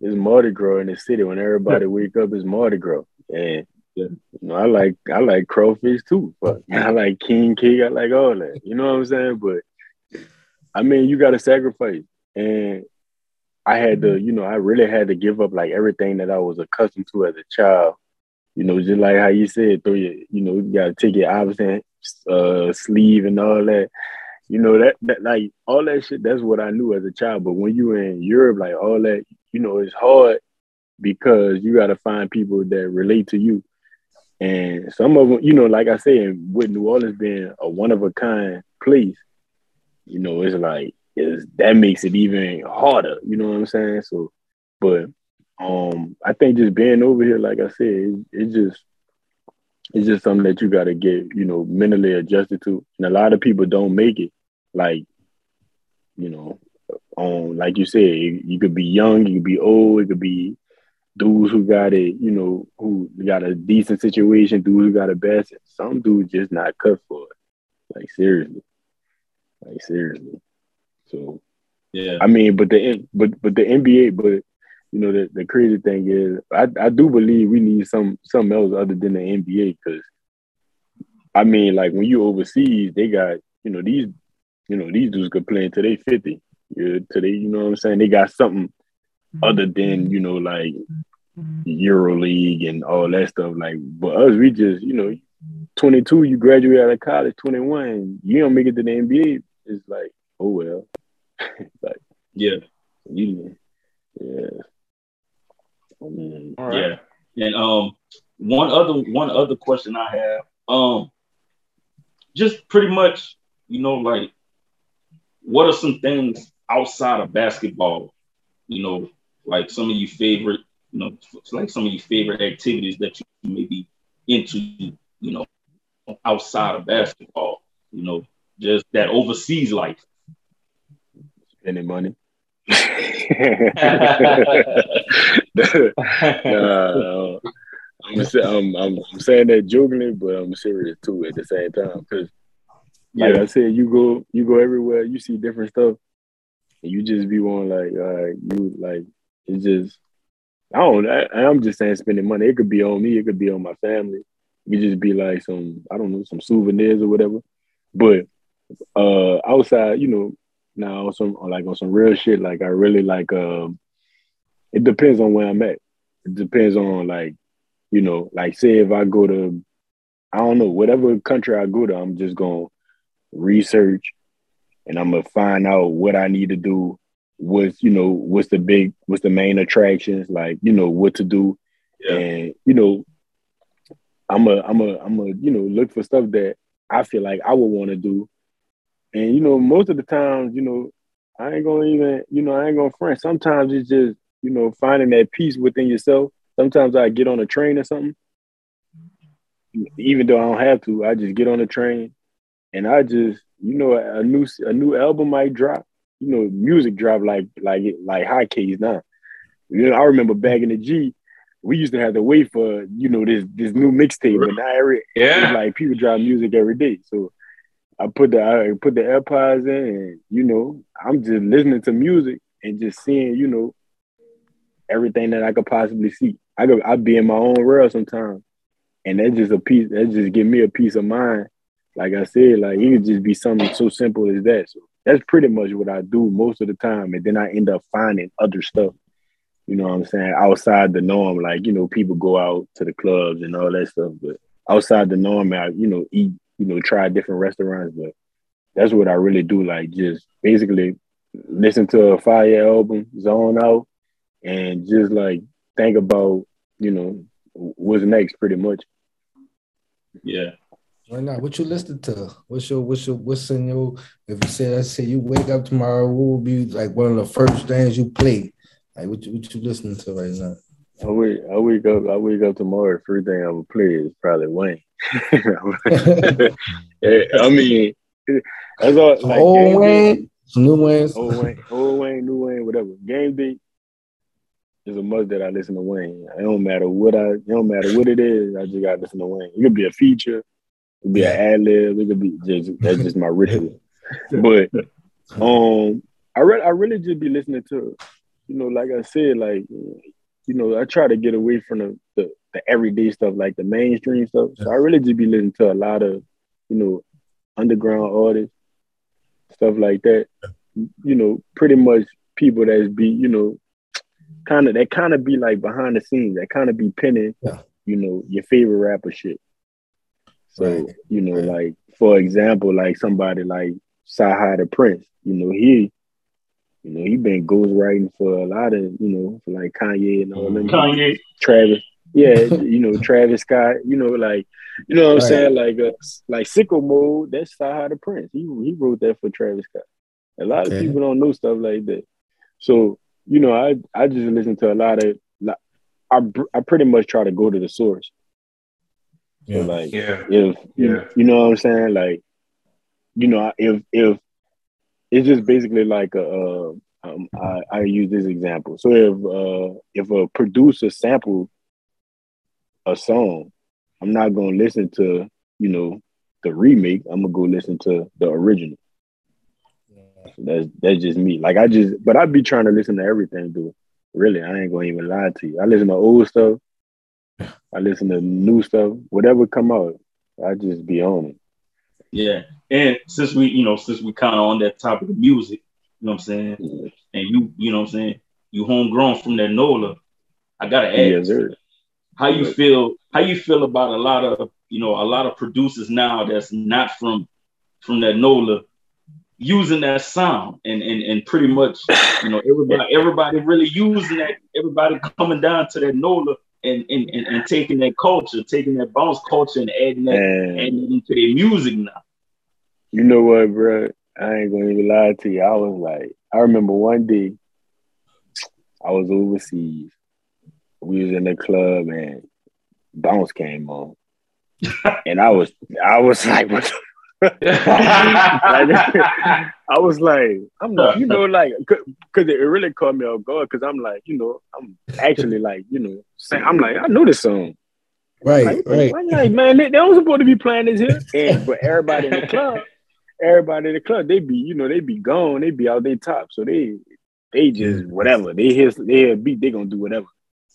It's Mardi Gras in the city. When everybody wake up, it's Mardi Gras. And you know, I like I like crawfish too. But I like king cake. I like all that. You know what I'm saying? But I mean, you got to sacrifice. And I had to, you know, I really had to give up like everything that I was accustomed to as a child. You know, just like how you said, throw your, you know, you gotta take your Iverson uh, sleeve and all that you know that that like all that shit. That's what I knew as a child. But when you in Europe, like all that, you know, it's hard because you got to find people that relate to you. And some of them, you know, like I said, with New Orleans being a one of a kind place, you know, it's like that makes it even harder. You know what I'm saying? So, but um, I think just being over here, like I said, it, it's just it's just something that you got to get, you know, mentally adjusted to. And a lot of people don't make it. Like, you know, on like you said, you, could be young, you could be old, it could be dudes who got it, you know, who got a decent situation, dudes who got a best. Some dudes just not cut for it. Like seriously, like seriously. So, yeah. I mean, but the but but the NBA, but you know, the, the crazy thing is, I, I do believe we need some something else other than the NBA because, I mean, like when you overseas, they got you know these, you know these dudes could play until they fifty, yeah, till they, you know what I'm saying? They got something other than you know like Euro League and all that stuff. Like, but us, we just you know, 22, you graduate out of college, 21, you don't make it to the NBA. It's like, oh well, like yeah, you, yeah. Mm, right. Yeah. And um one other one other question I have, um just pretty much, you know, like what are some things outside of basketball, you know, like some of your favorite, you know, like some of your favorite activities that you may be into, you know, outside of basketball, you know, just that overseas life. Spending money. I'm, I'm, I'm, I'm, saying that jokingly, but I'm serious too at the same time. Because, like yeah. I said, you go you go everywhere, you see different stuff, and you just be one like, right, you like it's just. I don't. I, I'm just saying, spending money. It could be on me. It could be on my family. It could just be like some, I don't know, some souvenirs or whatever. But uh outside, you know, now on some like on some real shit, like I really like. Um, it depends on where I'm at. It depends on like, you know, like say if I go to, I don't know, whatever country I go to, I'm just gonna research and I'm gonna find out what I need to do. What's you know, what's the big, what's the main attractions, like you know what to do, yeah. and you know, I'm a, I'm a, I'm a, you know, look for stuff that I feel like I would want to do, and you know, most of the times, you know, I ain't gonna even, you know, I ain't gonna front. Sometimes it's just you know, finding that peace within yourself. Sometimes I get on a train or something, even though I don't have to, I just get on a train and I just, you know, a new a new album might drop. You know, music drop like like like hotcakes now. You know, I remember back in the G, we used to have to wait for you know this this new mixtape, but now every yeah, like people drop music every day. So I put the I put the AirPods in, and you know, I'm just listening to music and just seeing you know everything that I could possibly see. I could I'd be in my own world sometimes. And that's just a piece that just give me a peace of mind. Like I said, like it could just be something so simple as that. So that's pretty much what I do most of the time. And then I end up finding other stuff, you know what I'm saying, outside the norm. Like, you know, people go out to the clubs and all that stuff, but outside the norm, I, you know, eat, you know, try different restaurants. But that's what I really do. Like just basically listen to a fire album, zone out, and just like think about, you know, what's next pretty much. Yeah. Why not? What you listening to? What's your what's your what's in your if you say let's say you wake up tomorrow, what will be like one of the first things you play? Like what you, what you listening to right now? I wake I wake up I wake up tomorrow. First thing I would play is probably Wayne. I mean, that's all. Like, old Wayne, some new Wayne, old Wayne, old Wayne, new Wayne, whatever. Game day, is a must that I listen to Wayne. It don't matter what I, it don't matter what it is. I just gotta listen to Wayne. It could be a feature, it be an ad lib. It could be just that's just my ritual. but um, I re- I really just be listening to, you know, like I said, like you know, I try to get away from the the, the everyday stuff, like the mainstream stuff. So I really just be listening to a lot of, you know, underground artists, stuff like that. You know, pretty much people that's be, you know, kind of that kind of be like behind the scenes. That kind of be pinning, yeah. you know, your favorite rapper shit. So right. you know, right. like for example, like somebody like CyHi the Prynce. You know, he, you know, he been ghostwriting for a lot of, you know, for like Kanye and all them. Kanye, Travis. Yeah, you know, Travis Scott. You know, like, you know what I'm right. saying? Like, uh, like Sicko Mode. That's CyHi the Prynce. He he wrote that for Travis Scott. A lot okay. of people don't know stuff like that. So you know, I I just listen to a lot of. I I pretty much try to go to the source. Yeah. So like, yeah. if yeah. you know what I'm saying, like, you know, if if it's just basically like a. Uh, um, I, I use this example. So if uh, if a producer sample a song, I'm not gonna listen to you know the remake. I'm gonna go listen to the original. So that's that's just me. Like I just, but I'd be trying to listen to everything, dude. Really, I ain't gonna even lie to you. I listen to old stuff. I listen to new stuff. Whatever come out, I just be on it. Yeah, and since we, you know, since we kind of on that topic of music, you know what I'm saying, and you, you know what I'm saying, you homegrown from that NOLA. I gotta ask, yes, how you feel? How you feel about a lot of, you know, a lot of producers now that's not from from that NOLA using that sound and and and pretty much you know everybody everybody really using that everybody coming down to that NOLA and and, and, and taking that culture, taking that bounce culture and adding that and adding it into their music now. You know what, bro? I ain't gonna even lie to you. I was like, I remember one day I was overseas. We was in the club and bounce came on. and I was I was like, what the I was like, I'm not, you know, like, cause it really caught me off guard. Cause I'm like, you know, I'm actually like, you know, saying, I'm like, I know this song. Right, like, right. I'm like, man, they, they don't supposed to be playing this here. And but everybody in the club, everybody in the club, they be, you know, they be gone, they be out their top. So they, they just whatever. They hear, they hear beat, they gonna do whatever.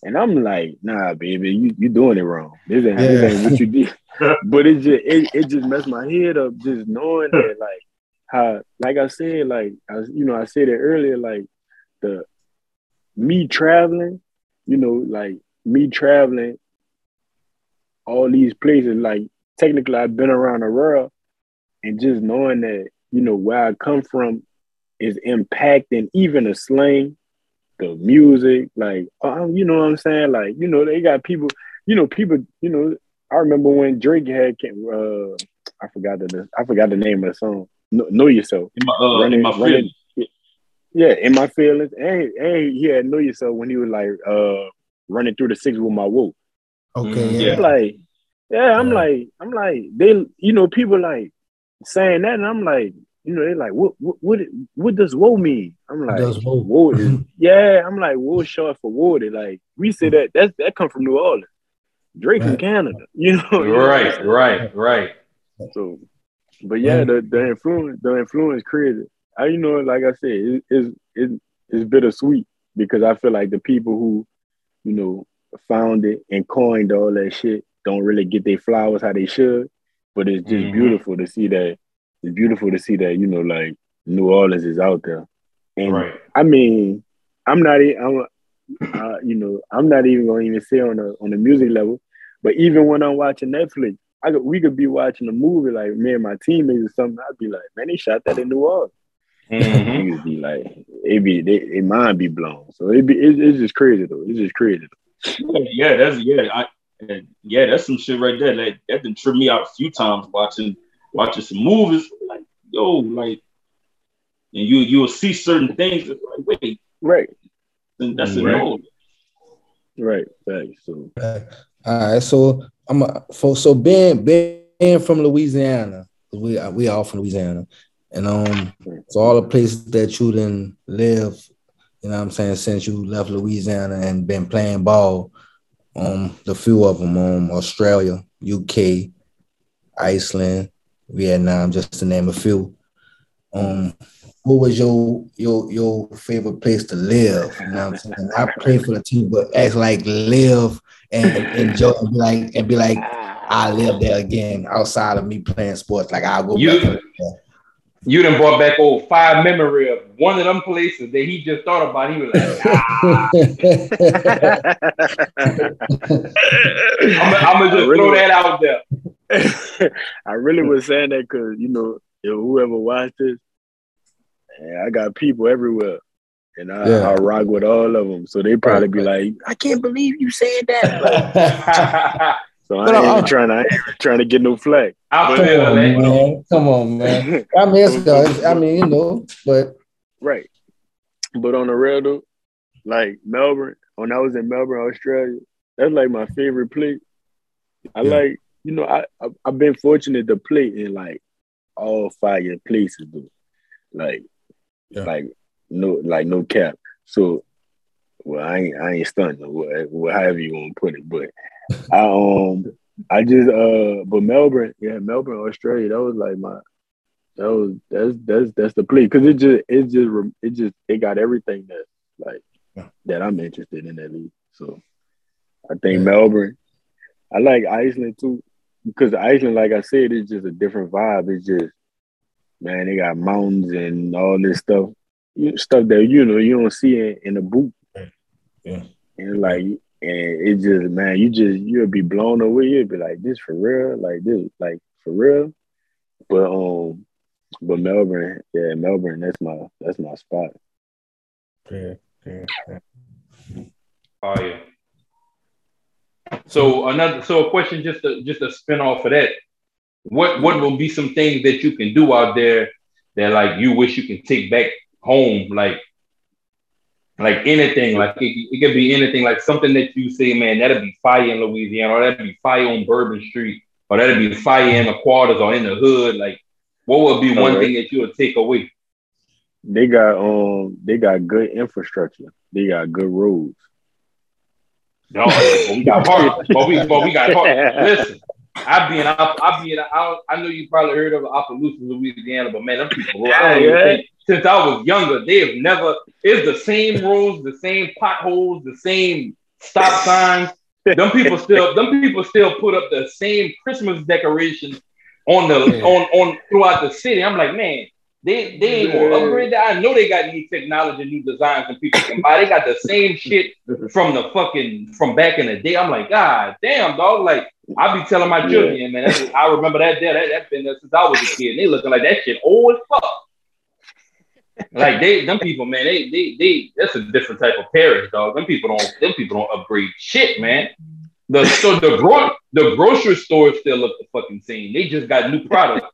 And I'm like, nah, baby, you you doing it wrong. This ain't, yeah. this ain't what you did. But it just it, it just messed my head up just knowing that like how like I said like I you know I said it earlier like the me traveling you know like me traveling all these places like technically I've been around the world and just knowing that you know where I come from is impacting even the slang the music like um, you know what I'm saying? Like you know they got people you know people you know I remember when Drake had came, uh, I forgot the I forgot the name of the song. Know, know yourself. In my, uh, running, in my running, yeah, in my feelings, and and he had know yourself when he was like uh running through the six with my whoop. Okay, mm-hmm. yeah, like yeah, I'm yeah. like I'm like they, you know, people like saying that, and I'm like, you know, they're like, what what what, what does woe mean? I'm like, woe is yeah, I'm like, woe short for water. Like we say that that's that come from New Orleans. Drake right. in Canada, you know. Right, right, right. So, but yeah, the, the influence, the influence created. I, you know, like I said, it, it's it, it's bittersweet because I feel like the people who, you know, found it and coined all that shit don't really get their flowers how they should. But it's just mm-hmm. beautiful to see that. It's beautiful to see that you know, like New Orleans is out there. And right. I mean, I'm not. I'm, uh, you know, I'm not even going to even say on the on the music level. But even when I'm watching Netflix, I could, we could be watching a movie like me and my teammates or something. I'd be like, man, they shot that in New Orleans. Mm-hmm. would be like, it be they, it mind be blown. So it be it, it's just crazy though. It's just crazy. Though. Yeah, that's yeah, I, yeah, that's some shit right there. Like that didn't trip me out a few times watching watching some movies. Like yo, like, and you you will see certain things. Like wait, right, and that's right. an Right, thanks. So. All right, so I'm a, for so being being from Louisiana, we we all from Louisiana, and um, so all the places that you didn't live, you know, what I'm saying since you left Louisiana and been playing ball, um, the few of them, um, Australia, UK, Iceland, Vietnam, just to name a few. Um, what was your your your favorite place to live? You know what I'm saying? I play for the team, but act like live and enjoy and be like and be like I live there again outside of me playing sports. Like I'll go you, back. You done brought back old five memory of one of them places that he just thought about. He was like, ah. I'm, gonna just really, throw that out there. I really was saying that because you know, if whoever watched this, and I got people everywhere. And I, yeah. I rock with all of them. So they probably be like, I can't believe you said that. So I ain't even trying to, I ain't even trying to get no flag. I feel Come on, that. man. Come on, man. I mean, it's, uh, I mean, you know, but Right. But on the real though, like Melbourne, when I was in Melbourne, Australia, that's like my favorite place. I Yeah. like, you know, I, I I've been fortunate to play in like all fire places though. Like Yeah. like no like no cap. So well I ain't I ain't stunting or whatever however you want to put it, but I um I just uh but Melbourne, yeah, Melbourne, Australia, that was like my that was that's that's that's the play because it just it just it just it got everything that like Yeah. that I'm interested in at least. So I think Yeah. Melbourne. I like Iceland too because Iceland, like I said, it's just a different vibe. It's just man, they got mountains and all this stuff, stuff that you know you don't see in, in a book. Yeah. And like and it just man, you just you'll be blown away. You'll be like, this for real, like this, like for real. But um, but Melbourne, yeah, Melbourne, that's my that's my spot. yeah, yeah, yeah. Oh yeah. So another so a question just to just a spin off of that. What what will be some things that you can do out there that like you wish you can take back home? Like like anything, like it, it could be anything, like something that you say, man, that'd be fire in Louisiana, or that'd be fire on Bourbon Street, or that'd be fire in the quarters or in the hood. Like, what would be one Alright. thing that you would take away? They got um they got good infrastructure. They got good roads. No, but we got hard. But we, but we got hard. Listen, I be in, I, I be in. I, I know you probably heard of Opelousas, Louisiana, but man, them people. I don't even think, since I was younger, they have never. It's the same roads, the same potholes, the same stop signs. Them people still, them people still put up the same Christmas decorations on the Yeah. on on throughout the city. I'm like, man, they they ain't gonna Yeah. upgrade that. I know they got new technology, new designs, and people can buy. They got the same shit from the fucking from back in the day. I'm like, God damn, dog. Like I be telling my Yeah. children, man, that's, I remember that day. That that been there since I was a kid. And they looking like that shit old as fuck. Like they, them people, man, they, they, they. That's a different type of parish, dog. Them people don't, them people don't upgrade shit, man. The so the gro- the grocery stores still look the fucking same. They just got new products.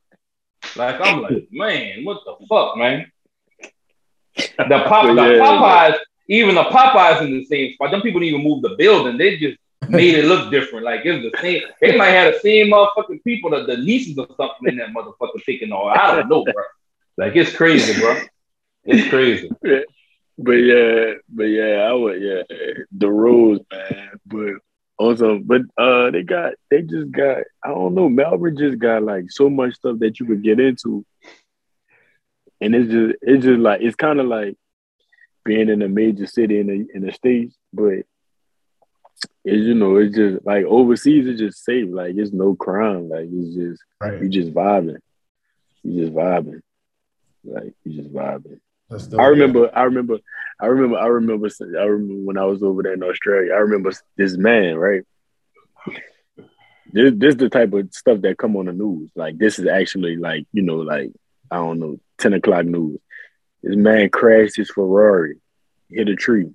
Like I'm like, man, what the fuck, man? The pop, the Yeah. Popeyes, even the Popeyes in the same spot. Them people didn't even move the building. They just made it look different. Like it's the same. They might have the same motherfucking people, the, the nieces or something in that motherfucker taking all. I don't know, bro. Like it's crazy, bro. It's crazy. But yeah, but yeah, I would yeah, the roads, man. But also, but uh, they got they just got I don't know. Melbourne just got like so much stuff that you could get into, and it's just it's just like it's kind of like being in a major city in the in the states, but it's you know it's just like overseas it's just safe. Like it's no crime. Like it's just you just vibing, you just vibing, like you just vibing. I remember, I remember, I remember, I remember, I remember when I was over there in Australia. I remember this man, right? This, this is the type of stuff that come on the news. Like this is actually like you know, like I don't know, ten o'clock news. This man crashed his Ferrari, hit a tree,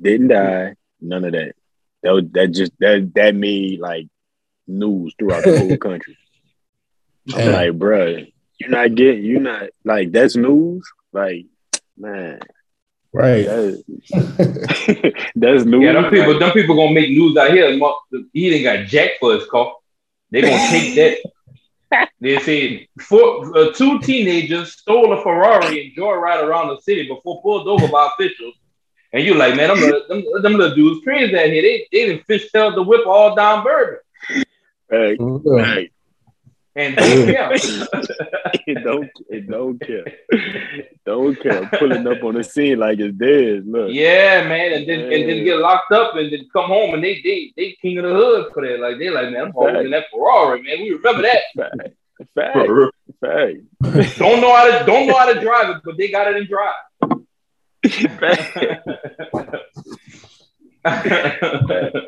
didn't die, none of that. That was, that just that that made like news throughout the whole country. I'm like, bruh, you're not getting, you're not like that's news. Like, man, Right. that, that's news. Yeah, them people, them people gonna make news out here. Mo- He didn't got jacked for his car. They gonna take that. They say four, uh, two teenagers stole a Ferrari and joyride around the city before pulled over by officials. And you like, man, them, little- them, them little dudes crazy out here. They they didn't fishtail the whip all down bourbon. Hey, Yeah. And Yeah. yeah, it don't, it don't care, don't care. Pulling up on the scene like it's theirs. Look, yeah, man, and then and then get locked up and then come home and they they they king of the hood for that. Like they like, man, I'm in that Ferrari, man. We remember that. fact, fact, fact. Don't know how to don't know how to drive it, but they got it in drive. Hey,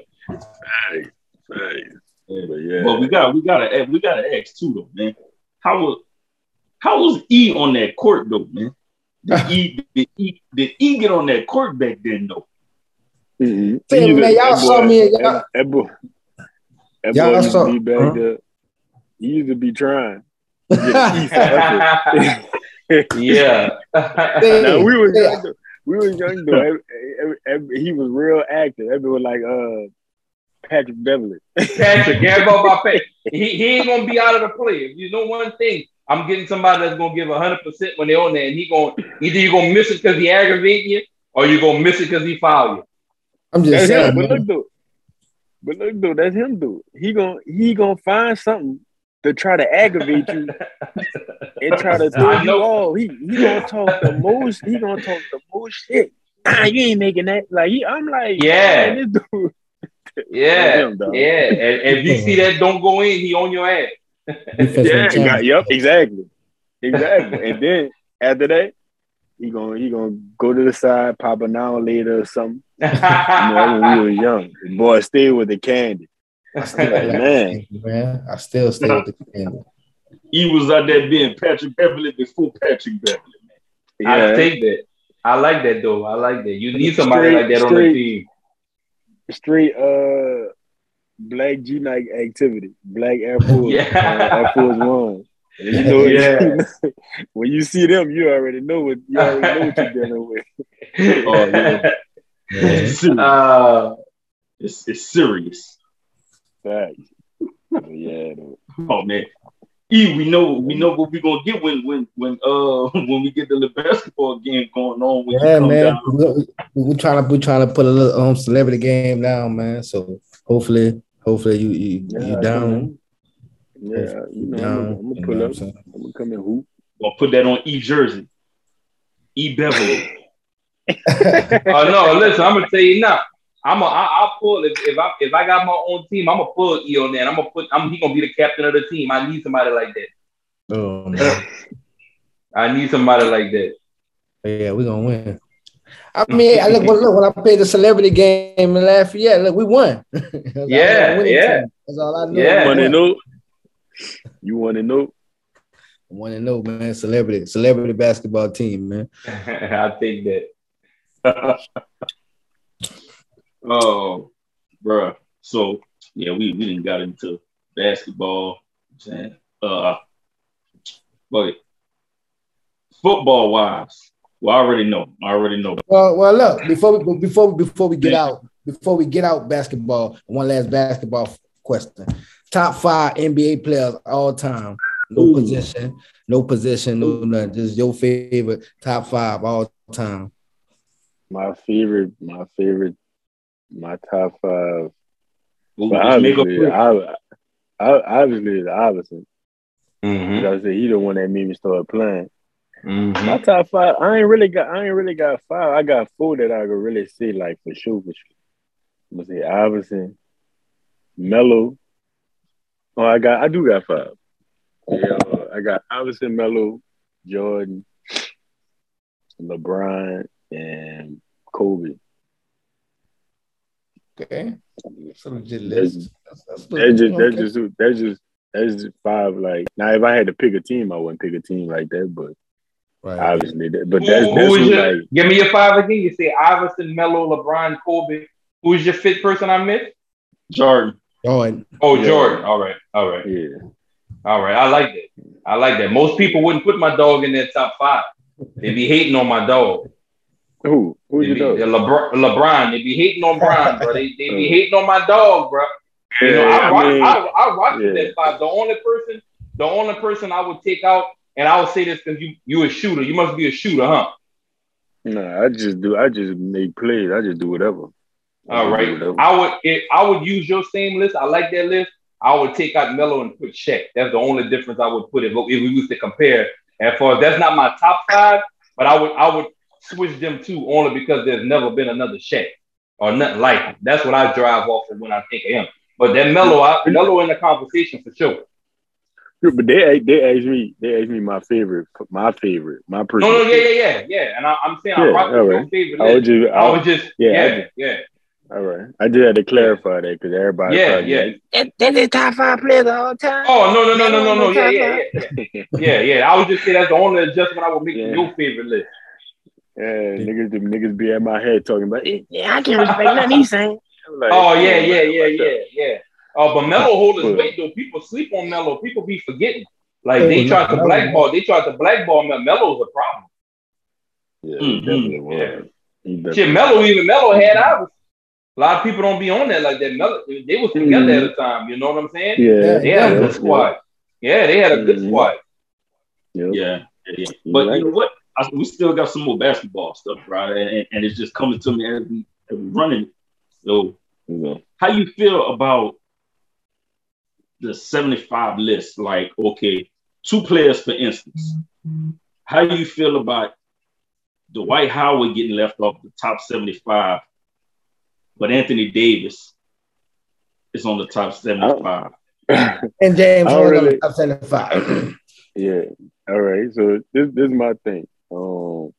hey. But yeah, But we got we gotta we gotta ask too though, man. How was how was E on that court though, man? Did E did E did E get on that court back then though? Mhm. Say, man, y'all saw boy- me- That, that boy, That Y'all boy used saw- to be back huh? there. He used to be trying. yeah. now we was Hey, young. We was young though. Every- every- every- he was real active. Everyone was like uh Patrick Beverley. Patrick, Gary about Patrick. He, he ain't gonna be out of the play. If you know one thing, I'm getting somebody that's gonna give hundred percent when they're on there, and he gonna either you gonna miss it because he aggravating you, or you gonna miss it because he foul you. I'm just That's saying, him. But look dude. but look dude, that's him dude. He gonna he gonna find something to try to aggravate you and try to throw you know. off. He he gonna talk the most. He gonna talk the most shit. Nah, you ain't making that. Like he, I'm like, Yeah. man, this dude. Yeah, him, yeah. And, and if you see that don't go in, he on your ass. Yeah, got- yep, exactly, exactly. and then after that, he gonna he gonna go to the side, pop a now later or something. You know, when we were young, the boy stay with the candy. I still Like, like man. man. I still stay with the candy. He was out there being Patrick Beverley before Patrick Beverley. I Yeah, take that. I like that though. I like that. You need somebody Straight- like that on the team. Straight uh black G night activity, black Air Force, Yeah. uh, Air Force One. And you know, Yeah. when you see them, you already know what you already know what you're dealing with. Oh, yeah. Yeah. It's serious. uh, It's, it's serious. Facts. Yeah, though. Oh man. E, we know we know what we're gonna get when when when uh when we get the little basketball game going on when Yeah, man. down. We, we, we trying to we trying to put a little um celebrity game down, man. So hopefully, hopefully you you, Yeah, you down. Yeah, you know, down, I'm, gonna- I'm you know pull what I'm up. I'm gonna come and hoop. Gonna put that on E Jersey. E Beverley. oh no, listen, I'm gonna tell you now. I'm a, I, I'll pull if, if I if I got my own team, I'm gonna pull E on there. I'm gonna put I'm he gonna be the captain of the team. I need somebody like that. Oh man. I need somebody like that. Yeah, we're gonna win. I mean, I look, look when I played the celebrity game in Lafayette, look, we won. That's all- Yeah, yeah. team. That's all I know. Yeah. We Want to know? You want to know? I want to know, man? Celebrity, celebrity basketball team, man. I think that. Oh, bruh. So yeah, we we didn't got into basketball. You I'm saying, uh, but football wise, well, I already know. I already know. Well, well, look before we before before we get out before we get out basketball. One last basketball question: Top five NBA players all time. No Ooh. position, no position, no nothing. Just your favorite top five all time. My favorite, my favorite, my top five. We'll But just make a obviously. I, I, obviously, it's Iverson. Mm-hmm. I said he the one that made me start playing. Mm-hmm. My top five, I ain't really got, I ain't really got five. I got four that I could really see, like for sure, for sure. I'm gonna say Iverson, Melo. Oh, I got, I do got five. Yeah, uh, I got Iverson, Melo, Jordan, LeBron, and Kobe. Okay, that's a legit That's- list. That's, that's That's just, that's okay. just, that's just, that's just five. Like now, if I had to pick a team, I wouldn't pick a team like that. But right. obviously, that, but that's that's was who, your, like give me your five again. You say Iverson, Melo, LeBron, Kobe. Who's your fifth person I missed? Jordan. Oh, Jordan. Oh, Yeah. Jordan. All right. All right. yeah. All right. I like that. I like that. Most people wouldn't put my dog in their top five. They'd be hating on my dog. Who? Who you know? LeBron, LeBron. They be hating on Bron, bro. They, they be hating on my dog, bro. You know, I, I mean, I, I yeah. that five. The only person, the only person I would take out, and I would say this because you you a shooter. You must be a shooter, huh? Nah, I just do. I just make plays. I just do whatever. All right. whatever. I would if I would use your same list. I like that list. I would take out Melo and put Shaq. That's the only difference I would put if, if we used to compare. As far as that's not my top five, but I would I would switch them two only because there's never been another Shaq or nothing like him. That's what I drive off of when I think of him. But that Melo, I, Melo in the conversation for sure. But they they asked me. They asked me my favorite. My favorite. My No, personal. no, yeah, yeah, yeah, yeah. And I, I'm saying I Yeah, rock with all your right. favorite I list. was just. I I, was just, yeah, yeah, just- yeah, all right. I just had to clarify that because everybody. yeah, yeah. like, that, that's the top five players all time. Oh no, no, no, no, no, no, yeah, Top yeah, yeah. Yeah, yeah. I would just say that's the only adjustment I would make Yeah. to your favorite list. Yeah, niggas, the niggas be at my head talking about. Yeah, I can't respect nothing he's saying. Like, Oh yeah, yeah, yeah, what's yeah, yeah. Oh, but Melo hold his weight though. People sleep on Melo. People be forgetting. Like they tried to blackball. They tried to blackball Melo. Melo's a problem. Yeah, mm-hmm. definitely was. Yeah. Shit, Melo even Melo had ours. A lot of people don't be on that like that. Melo, they was together mm-hmm. at the time. You know what I'm saying? Yeah, they had yeah, a good squad. Yeah, they had a good mm-hmm. squad. Yep. Yeah, yeah. But you know what? I, we still got some more basketball stuff, right? And, and it's just coming to me as we, as we running. So, mm-hmm. how you feel about the 75 list? Like, okay, two players, for instance. How do you feel about Dwight Howard getting left off the top 75, but Anthony Davis is on the top 75? and James Harden really, on the top 75. yeah. All right. So this, this is my thing. Um,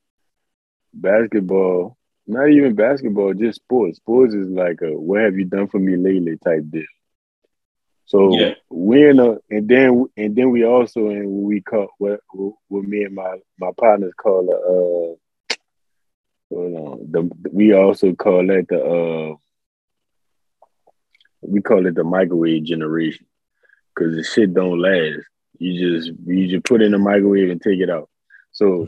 basketball, not even basketball, just sports. Sports is like a what have you done for me lately type deal. So yeah. we're in a, and then and then we also in what we call what what me and my my partners call a uh, hold on, the we also call that the uh we call it the microwave generation because the shit don't last. You just you just put in the microwave and take it out. So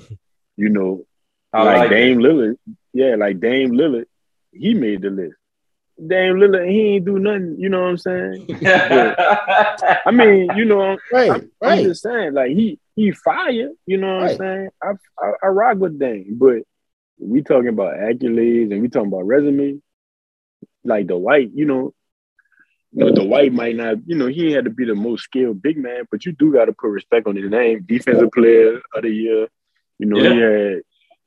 you know, like, like Dame it. Lillard, yeah, like Dame Lillard, he made the list. Dame Lillard, he ain't do nothing. You know what I'm saying? but, I mean, you know, right, I'm, right. I'm, just saying, like he he fire. You know what right. I'm saying? I, I, I rock with Dame, but we talking about accolades and we talking about resume. Like Dwight, you know, you know, Dwight might not, you know, he had to be the most skilled big man, but you do got to put respect on his name. Defensive player of the year, you know, yeah. he had,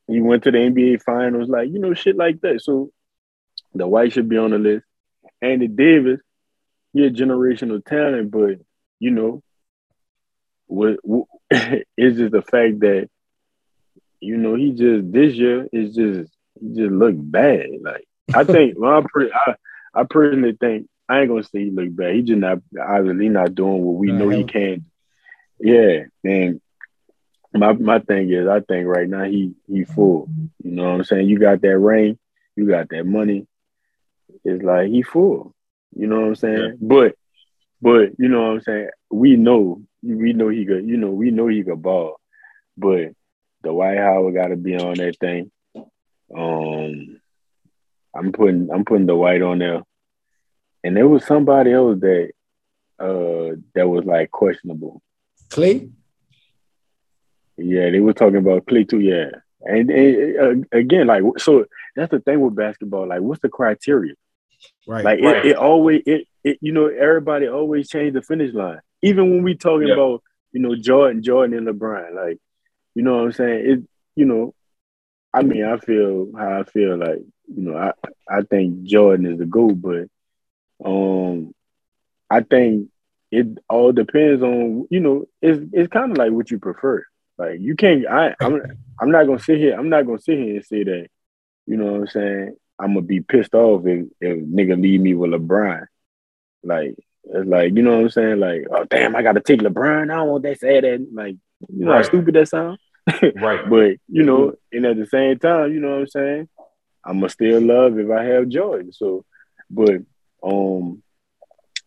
he went to the NBA finals, like you know, shit like that. So Dwight should be on the list. Anthony Davis, he a generational talent, but you know, what, what it's just the fact that you know he just this year is just he just look bad. Like I think, well, I, pre- I I personally think I ain't gonna say he look bad. He just not obviously not doing what we know he can. Yeah, and my my thing is, I think right now he he full. You know what I'm saying? You got that ring, you got that money, it's like he full. You know what I'm saying? Yeah. But but you know what I'm saying? We know we know he could, you know, we know he could ball. But Dwight Howard gotta be on that thing. Um I'm putting I'm putting Dwight on there. And there was somebody else that uh that was like questionable. Klay? Yeah, they were talking about Klay too, yeah. And, and uh, again, like so that's the thing with basketball. Like, what's the criteria? Right. Like right. It, it always it, it you know everybody always change the finish line. Even when we talking yep. about you know Jordan, Jordan and LeBron, like you know what I'm saying. It you know, I mean I feel how I feel like you know I I think Jordan is the goat, but um I think it all depends on you know it's it's kind of like what you prefer. Like you can't I I'm I'm not gonna sit here I'm not gonna sit here and say that you know what I'm saying I'm gonna be pissed off if, if nigga leave me with LeBron. Like it's like, you know what I'm saying? Like, oh damn, I gotta take LeBron. I don't want that sad that like you know right. how stupid that sound? right. But you know, and at the same time, you know what I'm saying? I'ma still love if I have joy. So but um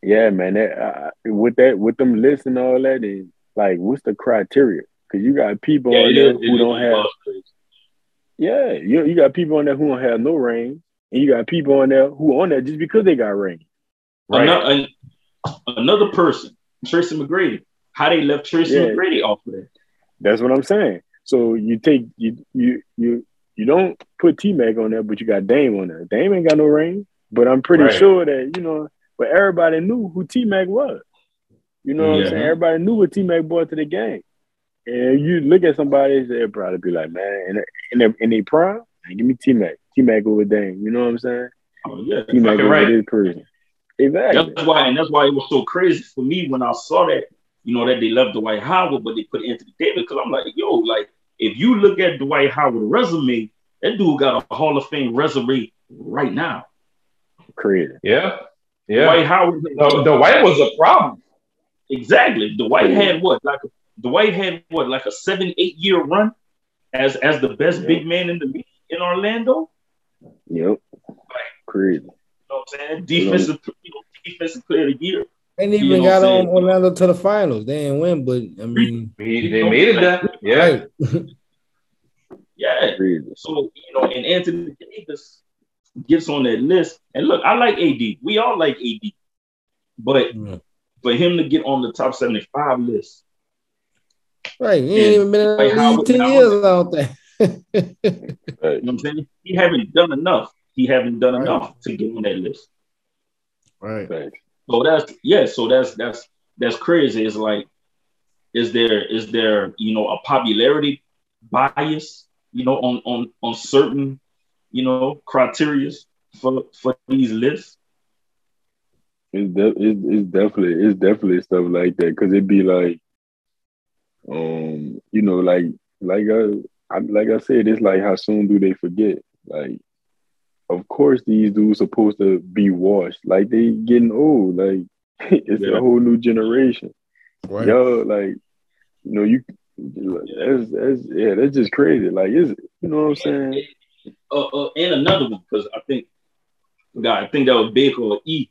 yeah, man, that, uh, with that with them lists and all that, and like what's the criteria? Because you got people yeah, on there who don't have yeah, you you got people on there who don't have no ring, and you got people on there who on there just because they got ring. Right. Another, another person, Tracy McGrady. How they left Tracy yeah. McGrady off of there? That's what I'm saying. So you take you you you you don't put T Mac on there, but you got Dame on there. Dame ain't got no ring, but I'm pretty right. sure that you know. But everybody knew who T Mac was. You know what yeah. I'm saying? Everybody knew what T Mac brought to the game. And you look at somebody, they'll probably be like, man, in in their, in their prime, man, give me T Mac, T Mac over Dame. You know what I'm saying? Oh yeah, T Mac over right. this person. Exactly. That's why, and that's why it was so crazy for me when I saw that. You know that they left Dwight Howard, but they put Anthony Davis because I'm like, yo, like if you look at Dwight Howard resume, that dude got a Hall of Fame resume right now. Crazy. Yeah. Yeah. Dwight Howard. The, Dwight was a problem. Exactly. Dwight had what, like a Dwight had what, like a seven, eight year run as as the best yep. big man in the league in Orlando. Yep. Like, Crazy. You know what I'm saying? Defensive, you know, defensive player of the year. They even you know got on Orlando to the finals. They didn't win, but I mean, they, they made it there. Yeah. yeah. So you know, and Anthony Davis gets on that list. And look, I like AD. We all like AD, but yeah. for him to get on the top seventy-five list, right? He ain't even been in like how, ten years out there. you know what I'm saying? He haven't done enough. He haven't done right. enough to get on that list. Right. right. So that's yeah. So that's that's that's crazy. It's like, is there is there you know a popularity bias you know on on on certain you know criterias for for these lists? It's, de- it's, it's definitely it's definitely stuff like that because it'd be like, um, you know, like like I, I like I said, it's like how soon do they forget? Like of course these dudes supposed to be washed. Like they getting old. Like it's yeah. a whole new generation. Right. Yo, like you know, you that's, that's yeah, that's just crazy. Like is it? you know what I'm saying? Uh, uh, and another one because I think, God, I think that was big or E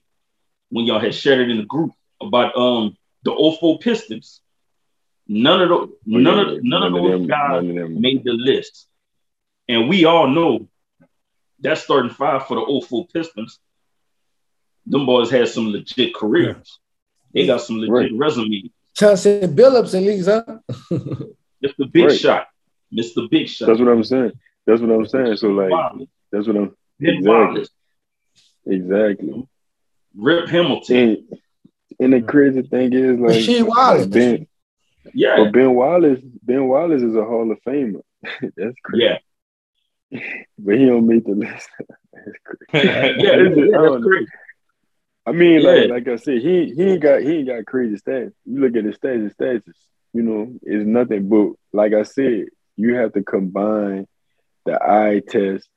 when y'all had shared it in the group about um the 04 Pistons. None of those, oh, none of none, none of those them, guys of made the list, and we all know that starting five for the 04 Pistons, them boys had some legit careers. They got some legit right. resumes. Chauncey Billups at least, huh? Mr. Big right. Shot. Mr. Big Shot. That's what I'm saying. That's what I'm saying. So like that's what I'm exactly. Exactly. Rip Hamilton. And, and the crazy thing is like Sheed Wallace. Ben, yeah. But Ben Wallace, Ben Wallace is a Hall of Famer. that's crazy. Yeah. but he don't make the list. yeah, that's great. I mean, yeah. like like I said, he he ain't got he ain't got crazy stats. You look at his stats, his stats is, you know, is nothing but like I said, you have to combine the eye test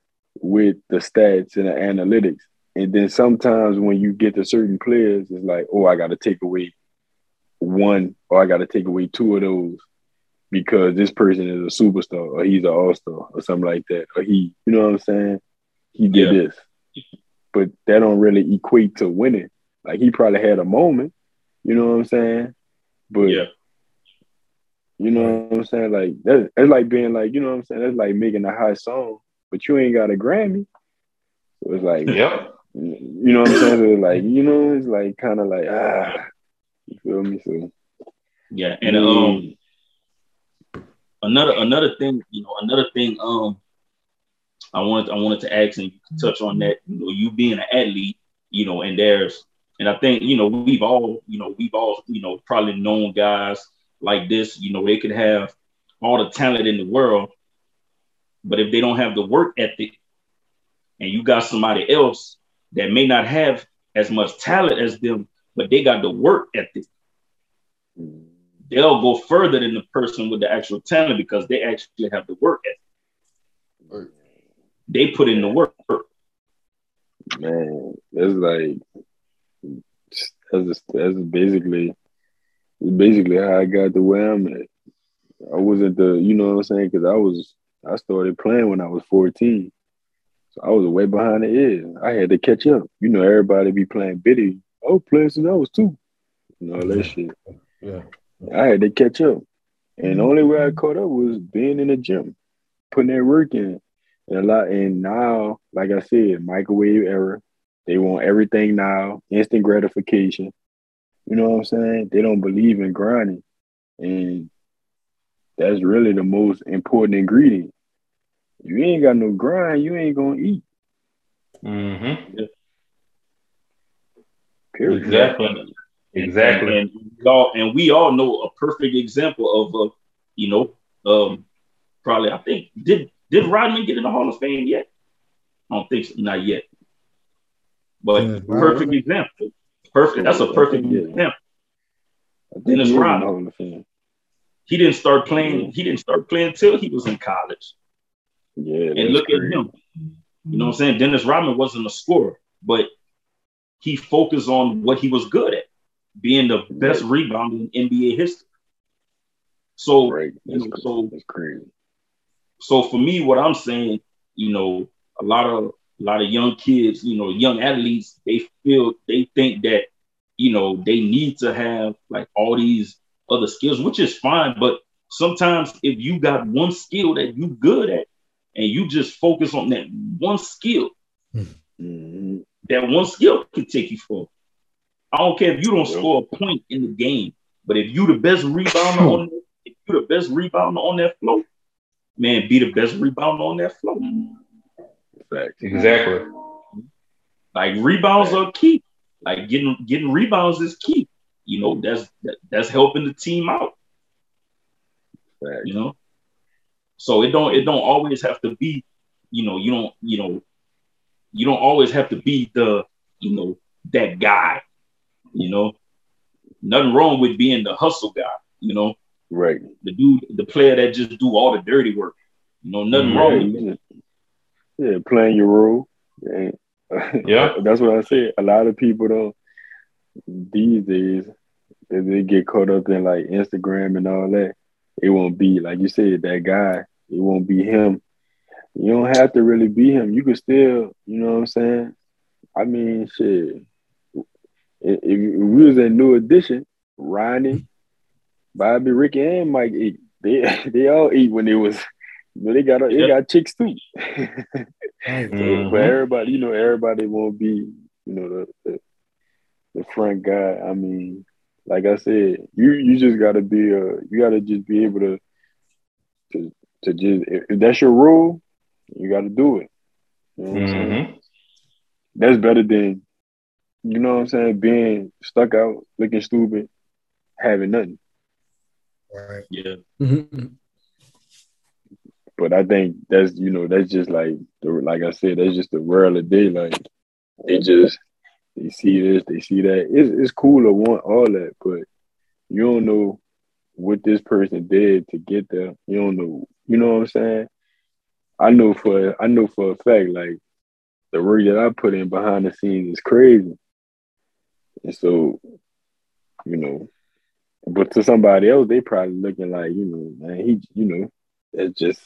with the stats and the analytics. And then sometimes when you get to certain players, it's like, oh, I gotta take away one or I gotta take away two of those because this person is a superstar or he's an all-star or something like that. Or he, you know what I'm saying? He did yeah. this. But that don't really equate to winning. Like he probably had a moment, you know what I'm saying? But yeah. You know what I'm saying? Like that, that's like being like, you know what I'm saying? That's like making a high song, but you ain't got a Grammy. So it's like, yeah. You know what I'm saying? So like, you know, it's like kind of like ah, you feel me? So yeah, and um, another another thing, you know, another thing, um, I wanted I wanted to ask and touch on that. You know, you being an athlete, you know, and there's and I think you know we've all you know we've all you know probably known guys like this. You know, they could have all the talent in the world, but if they don't have the work ethic, and you got somebody else that may not have as much talent as them, but they got the work ethic they'll go further than the person with the actual talent because they actually have the work ethic. They put in the work. Man, that's like that's that's basically basically how I got to where I'm at. I wasn't the you know what I'm saying because I was I started playing when I was 14. So I was way behind the edge. I had to catch up. You know, everybody be playing biddy. I was playing since I was two. You know, that shit. Yeah. I had to catch up. And the only way I caught up was being in the gym, putting that work in. And a lot and now, like I said, microwave era. They want everything now, instant gratification. You know what I'm saying? They don't believe in grinding. And that's really the most important ingredient. You ain't got no grind, you ain't gonna eat. Mm-hmm. Period. Exactly. Exactly. And, and, we all and we all know a perfect example of a, you know, um, probably I think did did Rodman get in the Hall of Fame yet? I don't think so, not yet. But yeah, perfect example. Perfect. That's a perfect example. Dennis Rodman. He didn't start playing. He didn't start playing till he was in college. Yeah, and look at him. You know what I'm saying? Dennis Rodman wasn't a scorer, but he focused on what he was good at being the best right. rebounder in NBA history. So, right. you know, so that's crazy. So for me, what I'm saying, you know, a lot of a lot of young kids, you know, young athletes, they feel they think that you know, they need to have like all these other skills, which is fine. But sometimes if you got one skill that you good at and you just focus on that one skill, mm-hmm. That one skill can take you far. I don't care if you don't score a point in the game, but if you the best rebounder on hmm. if you the best rebounder on that floor, man, be the best rebounder on that floor. Exactly. Like rebounds are key. Like getting getting rebounds is key. You know, that's that, that's helping the team out. You know, so it don't it don't always have to be, you know, you don't you know, you don't always have to be the you know that guy. You know, nothing wrong with being the hustle guy. You know, right? The dude, the player that just do all the dirty work. You know, nothing mm-hmm. wrong with that. Yeah, playing your role. Yeah, that's what I said. A lot of people don't these days they get caught up in like Instagram and all that. It won't be like you said that guy. It won't be him. You don't have to really be him. You could still, you know what I'm saying. I mean, shit. If, if we was a New Edition, Ronnie, Bobby, Ricky, and Mike eat. They they all eat when they was. But they got they got chicks too. mm-hmm. But everybody, you know, everybody won't be, you know, the, the the front guy. I mean, like I said, you you just gotta be a you gotta just be able to to to just if that's your rule, you gotta do it. You know mm-hmm. That's better than you know what I'm saying, being stuck out, looking stupid, having nothing. Right. Yeah. Mm-hmm. But I think that's you know that's just like the like I said that's just the world of day. Like it just they see this, they see that. It's it's cool to want all that, but you don't know what this person did to get there. You don't know, you know what I'm saying? I know for I know for a fact, like the work that I put in behind the scenes is crazy. And so, you know, but to somebody else, they probably looking like, you know, man, he, you know, that's just,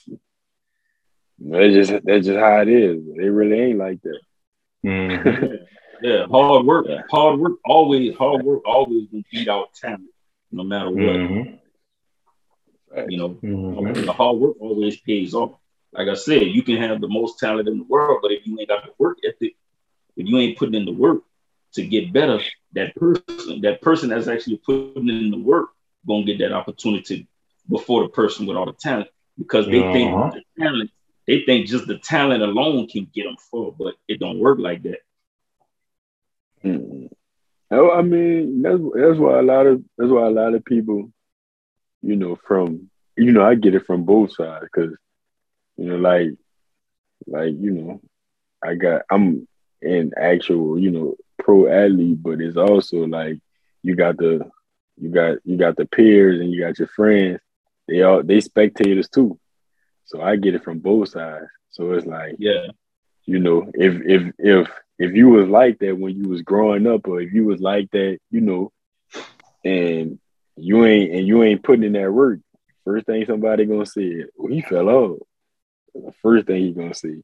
that's just that's just how it is. They really ain't like that. Mm-hmm. Yeah, hard work. Yeah. Hard work always. Hard work always will beat out talent, no matter what. Mm-hmm. You know, mm-hmm. the hard work always pays off. Like I said, you can have the most talent in the world, but if you ain't got the work ethic, if you ain't putting in the work to get better, that person, that person that's actually putting in the work, gonna get that opportunity before the person with all the talent because they uh-huh. think the talent, they think just the talent alone can get them full, but it don't work like that. Mm. Oh, I mean, that's that's why a lot of that's why a lot of people, you know, from you know, I get it from both sides because, you know, like, like you know, I got I'm an actual, you know, pro athlete, but it's also like you got the you got you got the peers and you got your friends. They all they spectators too. So I get it from both sides. So it's like, yeah, you know, if if if if you was like that when you was growing up, or if you was like that, you know, and you ain't and you ain't putting in that work, first thing somebody gonna say, well, he fell off. The first thing he's gonna see.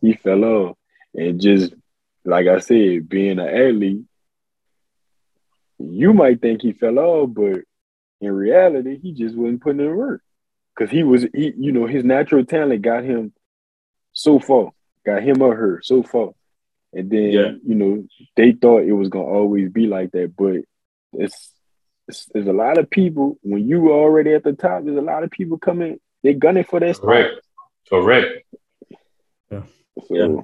he fell off, and just like I said, being an athlete, you might think he fell off, but in reality, he just wasn't putting in work because he was, he, you know, his natural talent got him so far, got him or her so far. And then yeah. you know they thought it was gonna always be like that, but it's, it's there's a lot of people when you were already at the top. There's a lot of people coming. They're gunning for that. Correct. Correct. Yeah. Yeah.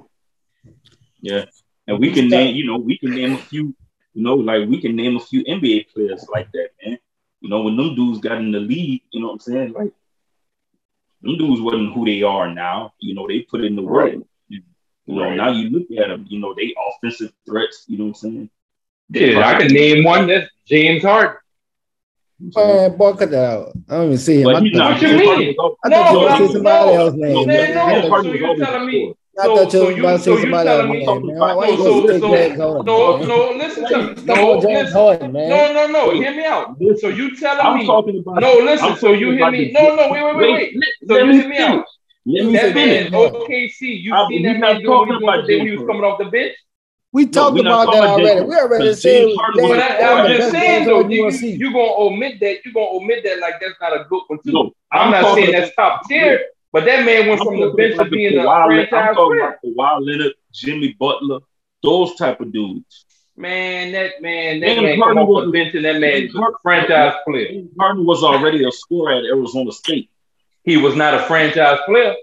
Yeah. And we can name, you know, we can name a few, you know, like we can name a few NBA players like that, man. You know, when them dudes got in the league, you know what I'm saying? Like them dudes wasn't who they are now. You know, they put in the work. Right. You know, right. now you look at them, you know, they offensive threats, you know what I'm saying? They yeah, I can name one that's James Harden. Man, boy, cut that out. I don't even see him. But I not, what you mean? I thought you were somebody no, else's name. Man, no, no, so you're telling me. I thought you were about to say somebody else's name. Why you going to say James Harden? No, no, listen to me. No, James Harden, man. No, no, no. Hear me out. So you telling me? No, listen. So you hear me? No, no, wait, wait, wait, wait. So you hear me out? Let me that man, OKC, you seen that man doing what he he was coming off the bench? We talked no, about that already. We already said. But I, am just saying though, you, you, you gonna omit that. You gonna omit that like that's not a good one too. No, I'm, I'm not saying that's top tier, but that man went I'm from the bench to being a franchise I'm talking player. about Kawhi Leonard, Jimmy Butler, those type of dudes. Man, that man, that James man Harden come off the bench and that man franchise player. Harden was already a scorer at Arizona State. He was not a franchise player.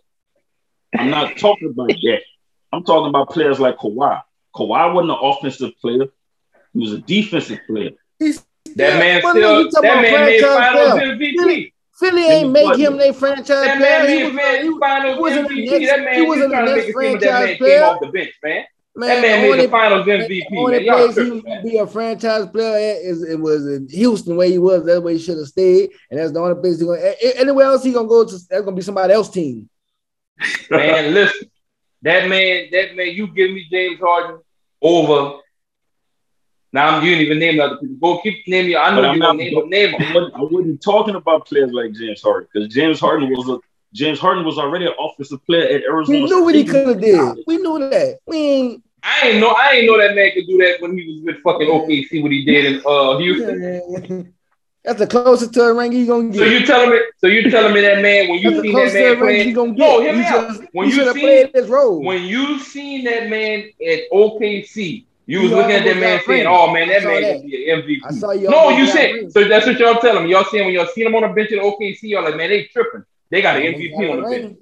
I'm not talking about that. I'm talking about players like Kawhi. Kawhi wasn't an offensive player. He was a defensive player. He's, that man still that man made finals MVP. Philly, Philly ain't make him their franchise that player. Man he was, man, finals he wasn't MVP. Next, that man, he wasn't the next franchise that man player. Came off the bench, man. Man, that man made the finals MVP. The only place he would be a franchise player is it was in Houston where he was. That's where he should have stayed, and that's the only place he's going. Anywhere else he gonna go to, that's gonna be somebody else's team. Man, listen, that man, that man, you give me James Harden over. Now I'm you didn't even name other people. Go keep naming. I know you don't name them. Name them. I wasn't talking about players like James Harden because James Harden was a James Harden was already an offensive player at Arizona. We knew what he could have did. We knew that. We ain't. I ain't know. I ain't know that man could do that when he was with fucking OKC. What he did in uh, Houston. That's the closest to a ring you gonna get. So you telling me? So you telling me that man when you seen that man playing? Gonna get. No, hear me out. When you, seen this role. when you seen that man at OKC, you was looking at that man saying, "Oh man, that man gonna be an MVP." I saw you. No, you said. So that's what y'all telling me. Y'all saying when y'all seen him on the bench at OKC, y'all like, man, they tripping. They got an MVP on the bench.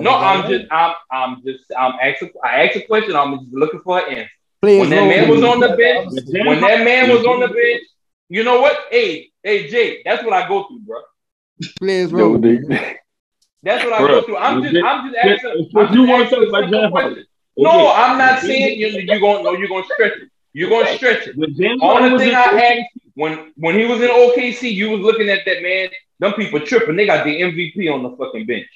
no, I'm just, I'm, I'm just, I'm asking. I asked a question. I'm just looking for an answer. Please when that man was on the bench, when that man was on the bench, you know what? Hey, hey, Jay, that's what I go through, bro. Please, bro. That's what I go through. I'm just, I'm just asking. I'm you want to talk about James No, I'm not saying you, you're going. No, you're going to stretch it. You're going to stretch it. Only thing I had when when he was in OKC, you was looking at that man them people tripping. They got the MVP on the fucking bench.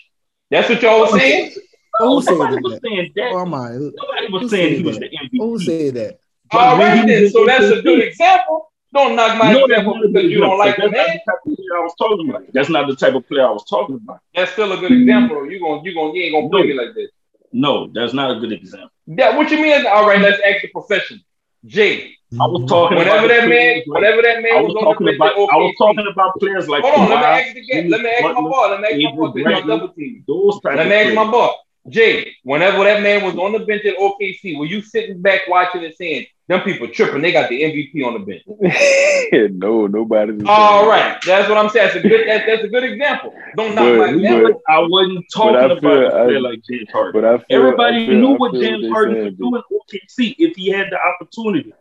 That's what y'all was saying. Who said that? Was saying that. Oh my! Nobody was saying he was the MVP. Who said that? All right then. So that's a good example. Don't knock my no, example because you don't like the man. I was talking about. That's not the type of player I was talking about. That's still a good example. You gonna you gonna you ain't gonna play me like this. No, that's not a good example. Yeah, what you mean? All right, let's ask the profession. Jay, I was talking whenever that man, whenever that man was, was talking about, I was talking about players like. Hold on, let me ask you again. Let me ask my boy. Let me ask my boy. Double team. Let me ask my boy. Jay, whenever that man was on the bench at OKC, were you sitting back watching and saying, them people tripping, they got the MVP on the bench? no, nobody's. All right, that's what I'm saying. That's a good, that, that's a good example. Don't knock but, my but, I wasn't talking I feel, about a player like James Harden. But I feel, Everybody I feel, knew what James Harden could do in OKC if he had the opportunity.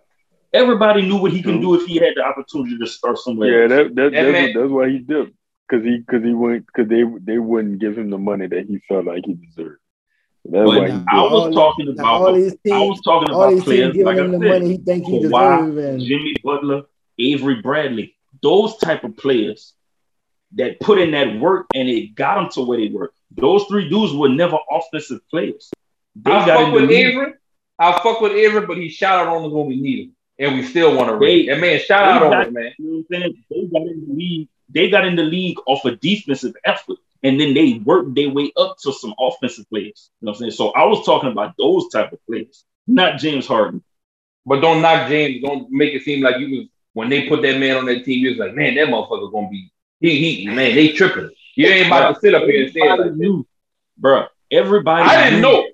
Everybody knew what he can do if he had the opportunity to start somewhere. Yeah, that, that, that that's, that's why he did. Because he because he went because they they wouldn't give him the money that he felt like he deserved. That's but I was talking about all these teams, I was talking about players like I said, the money he think he deserves. Jimmy Butler, Avery Bradley, those type of players that put in that work and it got them to where they were. Those three dudes were never offensive players. They I fuck with Avery. I fuck with Avery, but he shot out on us when we need him and we still want to rate. That man, shout out got, on him, man. You know they got in the league. They got in the league off a defensive effort, and then they worked their way up to some offensive players. You know what I'm saying? So I was talking about those type of players, not James Harden. But don't knock James. Don't make it seem like you was when they put that man on that team. You was like, man, that motherfucker gonna be he he man. They tripping. You ain't about to sit up here and say it like knew, bro. Everybody, I didn't know.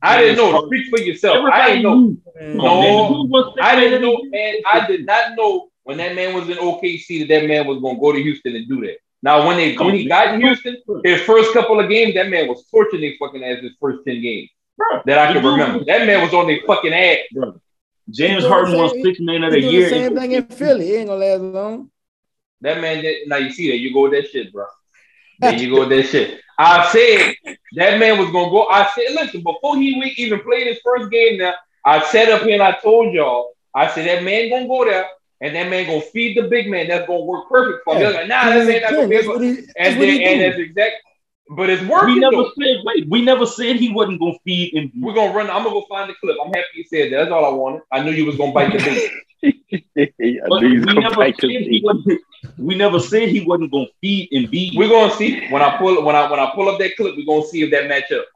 I didn't know. Speak for yourself. Everybody I didn't know. No, I didn't know, man. I did not know when that man was in OKC that that man was gonna go to Houston and do that. Now, when they when he got in Houston, his first couple of games, that man was torching their fucking ass his first ten games bro, that I can remember. That man was on their fucking ass, bro. James Harden won six man of the year. The same thing in Philly. He ain't gonna last long. That man, did, now you see that you go with that shit, bro. There you go with that shit. I said that man was gonna go. I said, listen, before he even played his first game now, I sat up here and I told y'all, I said that man gonna go there and that man gonna feed the big man. That's gonna work perfect for him. Yeah. Like, nah, that man not gonna be able. He, and then, and that's exact. But it's working. We never though. said wait. We never said he wasn't gonna feed him. We're gonna run. I'm gonna go find the clip. I'm happy you said that. That's all I wanted. I knew you was gonna bite the bait. we, never said we never said he wasn't gonna feed and beat. We're gonna see when I pull when I when I pull up that clip. We're gonna see if that match up.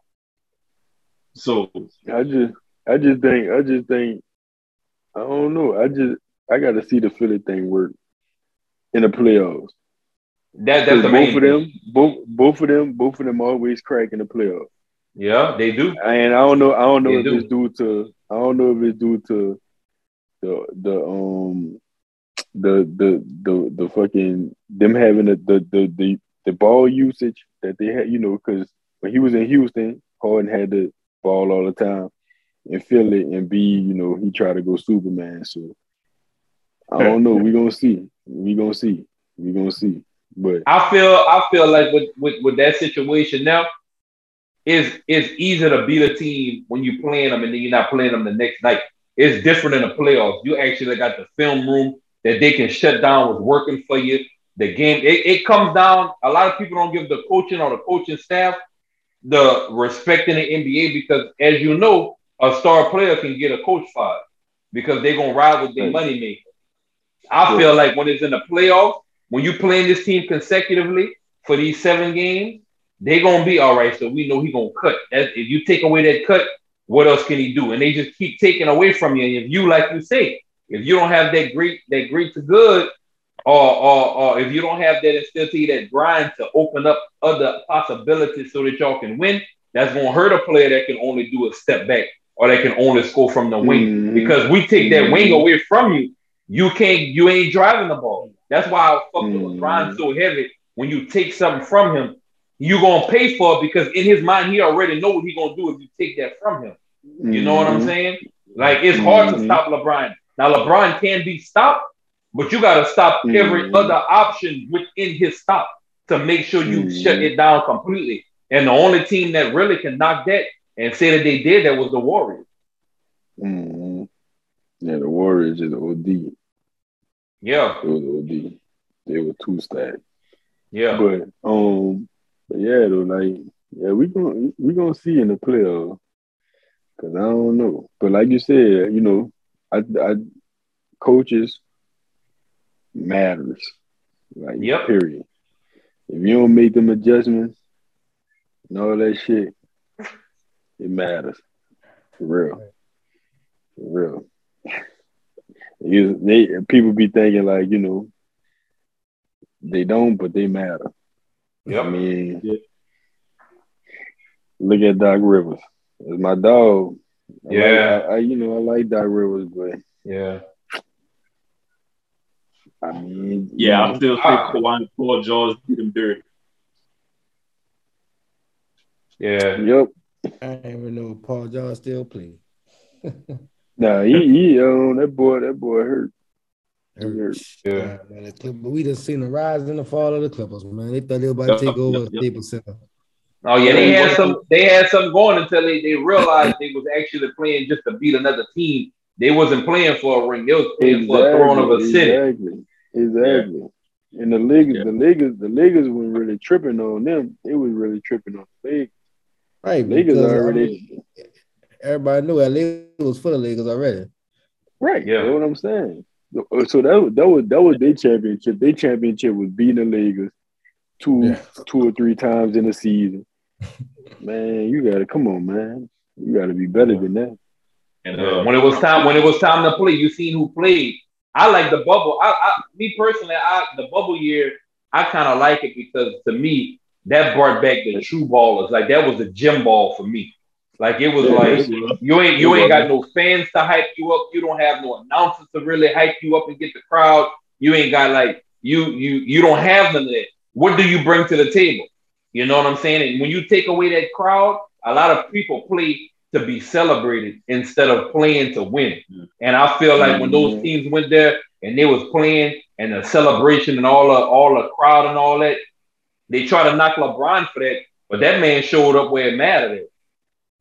So I just I just think I just think I don't know. I just I got to see the Philly thing work in the playoffs. That that's the both of them, both both of them, both of them always crack in the playoffs. Yeah, they do. And I don't know. I don't know They if do. it's due to. I don't know if it's due to the the um the the the the fucking them having the the the the, the ball usage that they had. You know, because when he was in Houston, Harden had the ball all the time and it and be. You know, he tried to go Superman. So I don't know. We gonna see. We gonna see. We gonna see. But I feel I feel like with, with, with that situation now, it's it's easier to beat a team when you're playing them and then you're not playing them the next night. It's different in the playoffs. You actually got the film room that they can shut down what's working for you. The game, it, it comes down. A lot of people don't give the coaching or the coaching staff the respect in the NBA because, as you know, a star player can get a coach fired because they're gonna ride with their Right. money maker. I feel like when it's in the playoffs, when you playing this team consecutively for these seven games, they're gonna be all right. So we know he gonna cut. If you take away that cut, what else can he do? And they just keep taking away from you. And if you, like you say, if you don't have that great, that great to good, or or, or if you don't have that to that grind to open up other possibilities so that y'all can win, that's gonna hurt a player that can only do a step back or that can only score from the wing. Mhm. Because we take that wing Mhm. away from you, you can't, you ain't driving the ball. That's why I fuck with Mhm. LeBron so heavy. When you take something from him, you gonna pay for it because in his mind he already know what he gonna do if you take that from him. You know what I'm Mhm. saying? Like it's hard to Mhm. stop LeBron. Now LeBron can be stopped, but you gotta stop every Mhm. other option within his stop to make sure you shut it down completely. And the only team that really can knock that and say that they did that was the Warriors. Yeah, the Warriors is OD. Yeah, It was OD. They were two stacked. yeah. But um, but yeah, though, like yeah, we gonna we gonna see in the playoffs. Cause I don't know, but like you said, you know, I, I coaches matters. Like Yep. period. If you don't make them adjustments and all that shit, it matters. For real. For real. You, they people be thinking like, you know, they don't, but they matter. I mean, Yeah. look at Doc Rivers. It's my dog. I like- Yeah. I, I- you know, I like Doc Rivers, but Yeah. I mean, Yeah, I you know, still think Ah. Kawhi and Paul George did him dirty. Yeah. yep. I didn't even know Paul George still play. Nah, he, he, um, that boy, that boy hurt. Hurt. Yeah. man, the Clip- but we just seen the rise and the fall of the Clippers, man. They thought they were about to Yep, take over yep, yep. Staples Center. Oh yeah, they had some. They had something going until they, they realized they was actually playing just to beat another team. They wasn't playing for a ring. They was playing for a throne of a city. Exactly. Exactly. And the Lakers, Yeah. the Lakers, the Lakers weren't really tripping on them. They was really tripping on the Lakers. Right, Lakers because I already mean, everybody knew LA was full of Lakers already. right. Yeah. That's what I'm saying. So that was that was that was their championship. Their championship was beating the Lakers two Yeah. two or three times in the season. Man, you gotta come on, man. You gotta be better than that. And uh, When it was time, when it was time to play, you seen who played. I like the bubble. I, I me personally, I the bubble year, I kind of like it because to me, that brought back the true ballers. Like that was a gym ball for me. Like it was like you ain't you ain't got no fans to hype you up. You don't have no announcers to really hype you up and get the crowd. You ain't got like you you you don't have none of that. What do you bring to the table? You know what I'm saying? And when you take away that crowd, a lot of people play to be celebrated instead of playing to win. Mm. And I feel like when those Mhm. teams went there and they was playing and the celebration and all the all the crowd and all that, they try to knock LeBron for that, but that man showed up where it mattered.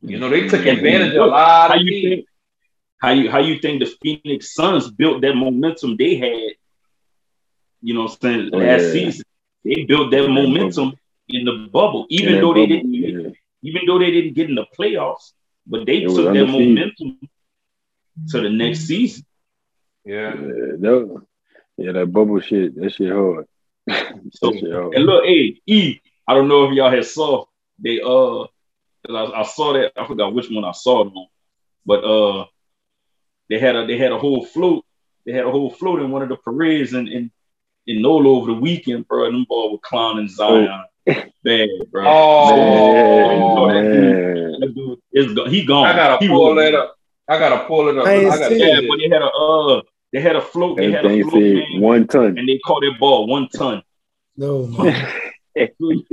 At. You know, they took advantage of a lot how of you teams. think how you how you think the Phoenix Suns built that momentum they had, you know I'm saying, Oh, last yeah. season. They built that momentum in the bubble, even that though they didn't yeah. even though they didn't get in the playoffs, but they It took that momentum to the next season. Yeah. Yeah, that, yeah, that bubble shit, that shit hard. So that shit hard. and look, hey, E, I don't know if y'all had saw they uh 'cause I, I saw that I forgot which one I saw it on, but uh they had a they had a whole float. They had a whole float in one of the parades in in, in NOLA over the weekend, bro. And them boy were clowning Zion. Oh. Bad, bro. Oh, man. man. That dude is he gone. I gotta he pull that up. I gotta pull it up. I, I gotta yeah, but they had a uh, they had a float. They had a float game, one ton, and they called it ball one ton. No, man. you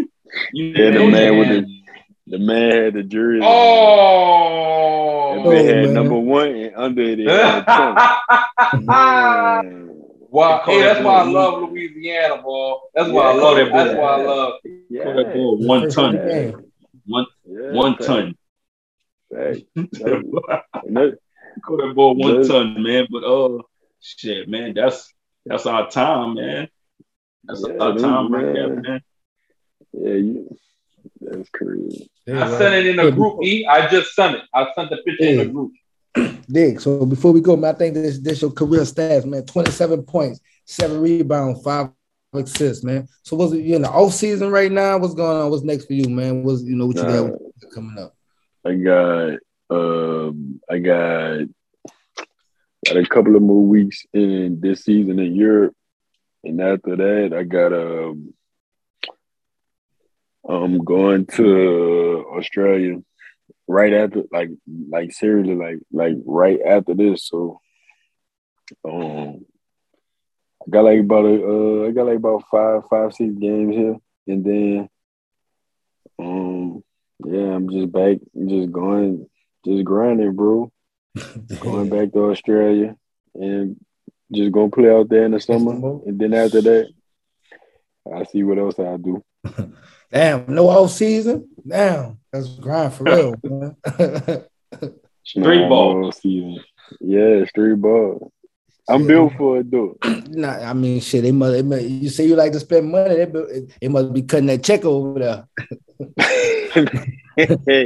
yeah, the man with the the man had the jury. Oh, and man oh, had man. number one and under it. Wow, hey, that's why I love Louisiana, boy. That's why I love it. That's why I love. Yeah. One ton, one yeah, one ton. Hey, Call that boy one ton, man. But oh uh, shit, man, that's that's our time, man. That's yeah, our time right there, man. Yeah, you, that's crazy. I sent it in a group. E, I just sent it. I sent the picture in the group. Dick, so before we go, man, I think this this your career stats, man. 27 points, seven rebounds, five assists, man. So was it you in the off season right now? What's going on? What's next for you, man? What's you know what you nah, got coming up? I got um I got got a couple of more weeks in this season in Europe. And after that, I got um I'm going to Australia right after like like seriously like like right after this. So um I got like about a uh I got like about five, five, six games here. And then um yeah, I'm just back, just going, just grinding, bro. going back to Australia and just gonna play out there in the summer. And then after that, I see what else I do. Damn, no off season. Damn, that's grind for real, man. street ball season. Yeah, street ball. I'm built for it, though. Nah, I mean, shit. They must, they must. You say you like to spend money. They, they must be cutting that check over there. Hey,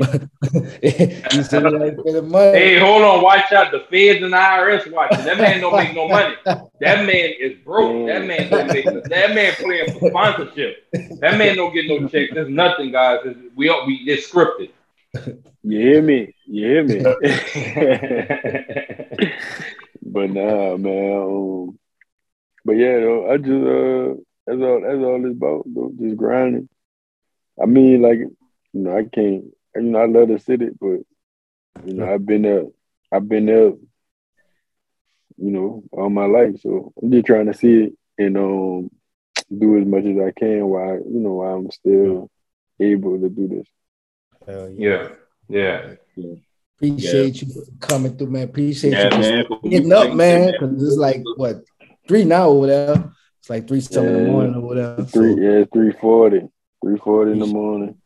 hold on, watch out. The feds and the IRS watching. That man don't make no money. That man is broke. That man don't make that man playing for sponsorship. That man don't get no checks. There's nothing, guys. It's, we we it's scripted. You hear me? You hear me? but nah, man. Um, but yeah, though, I just uh, that's all. That's all it's about. Though, just grinding. I mean, like you know, I can't. You know, I love the city, but you know, I've been there. I've been there. You know, all my life. So I'm just trying to see it and um do as much as I can while you know while I'm still able to do this. yeah. Yeah. yeah. Appreciate yeah. you coming through, man. Appreciate yeah, you man. getting up, man. Because it's like what three now over there. It's like three something yeah. in the morning or whatever. Three, so, yeah, three forty. Three forty in the morning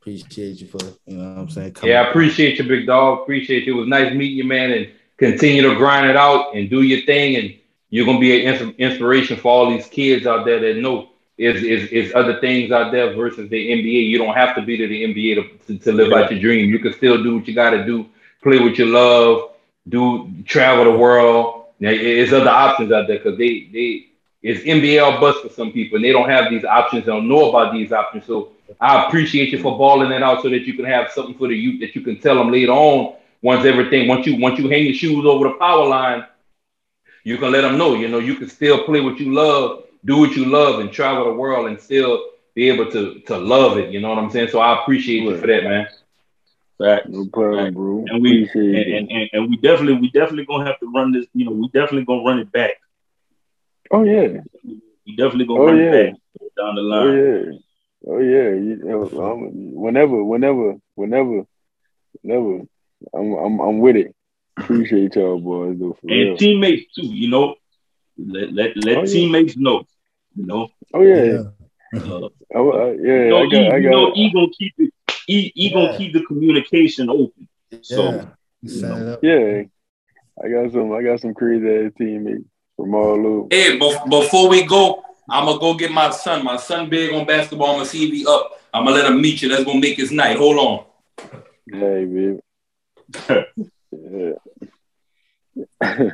appreciate you for you know what I'm saying. yeah, I appreciate you, big dog. Appreciate you. It was nice meeting you, man, and continue to grind it out and do your thing. And you're gonna be an inspiration for all these kids out there that know is is is other things out there versus the NBA. You don't have to be to the NBA to, to, to live yeah. out your dream. You can still do what you got to do. Play what you love. Do travel the world. Now, there's other options out there because they they it's NBA bus for some people, and they don't have these options. They don't know about these options. So I appreciate you for balling it out so that you can have something for the youth that you can tell them later on. Once everything, once you once you hang your shoes over the power line, you can let them know. You know, you can still play what you love, do what you love, and travel the world and still be able to to love it. You know what I'm saying? So I appreciate you for that, man. Facts. No problem, bro. And we and, and, and, and, we definitely we definitely gonna have to run this. You know, we definitely gonna run it back. Oh yeah. We definitely gonna oh, run yeah. it down the line. Oh yeah. Oh yeah, you, um, whenever, whenever, whenever, whenever, I'm I'm I'm with it. Appreciate y'all boys though. and real. teammates too, you know. Let let let oh, teammates yeah. know, you know. Oh yeah. Uh, oh, uh, yeah, you know, I got, he, I got, you know, he gonna keep it. He, he yeah. gonna keep the communication open. So, you know. yeah, I got some. I got some crazy ass teammates from all over. Hey, before we go, I'm gonna go get my son. My son big on basketball. I'm gonna see if he up. I'm gonna let him meet you. That's gonna make his night. Hold on. Hey, baby.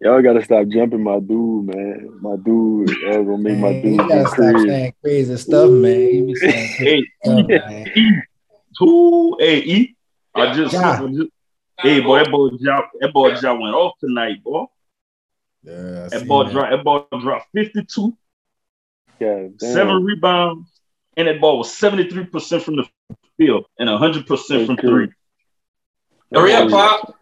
Y'all gotta stop jumping my dude, man. My dude, y'all gonna make man, my dude you gotta stop crazy. saying crazy stuff, man. You be saying crazy stuff, man. Who? Hey, E. I just, ja. just Hey, boy, that boy Ja, that boy Ja went off tonight, boy. Yeah, that boy dropped. That boy dropped fifty-two. Yeah, seven rebounds, and that ball was seventy-three percent from the field and hundred percent from three. Hurry up, pop.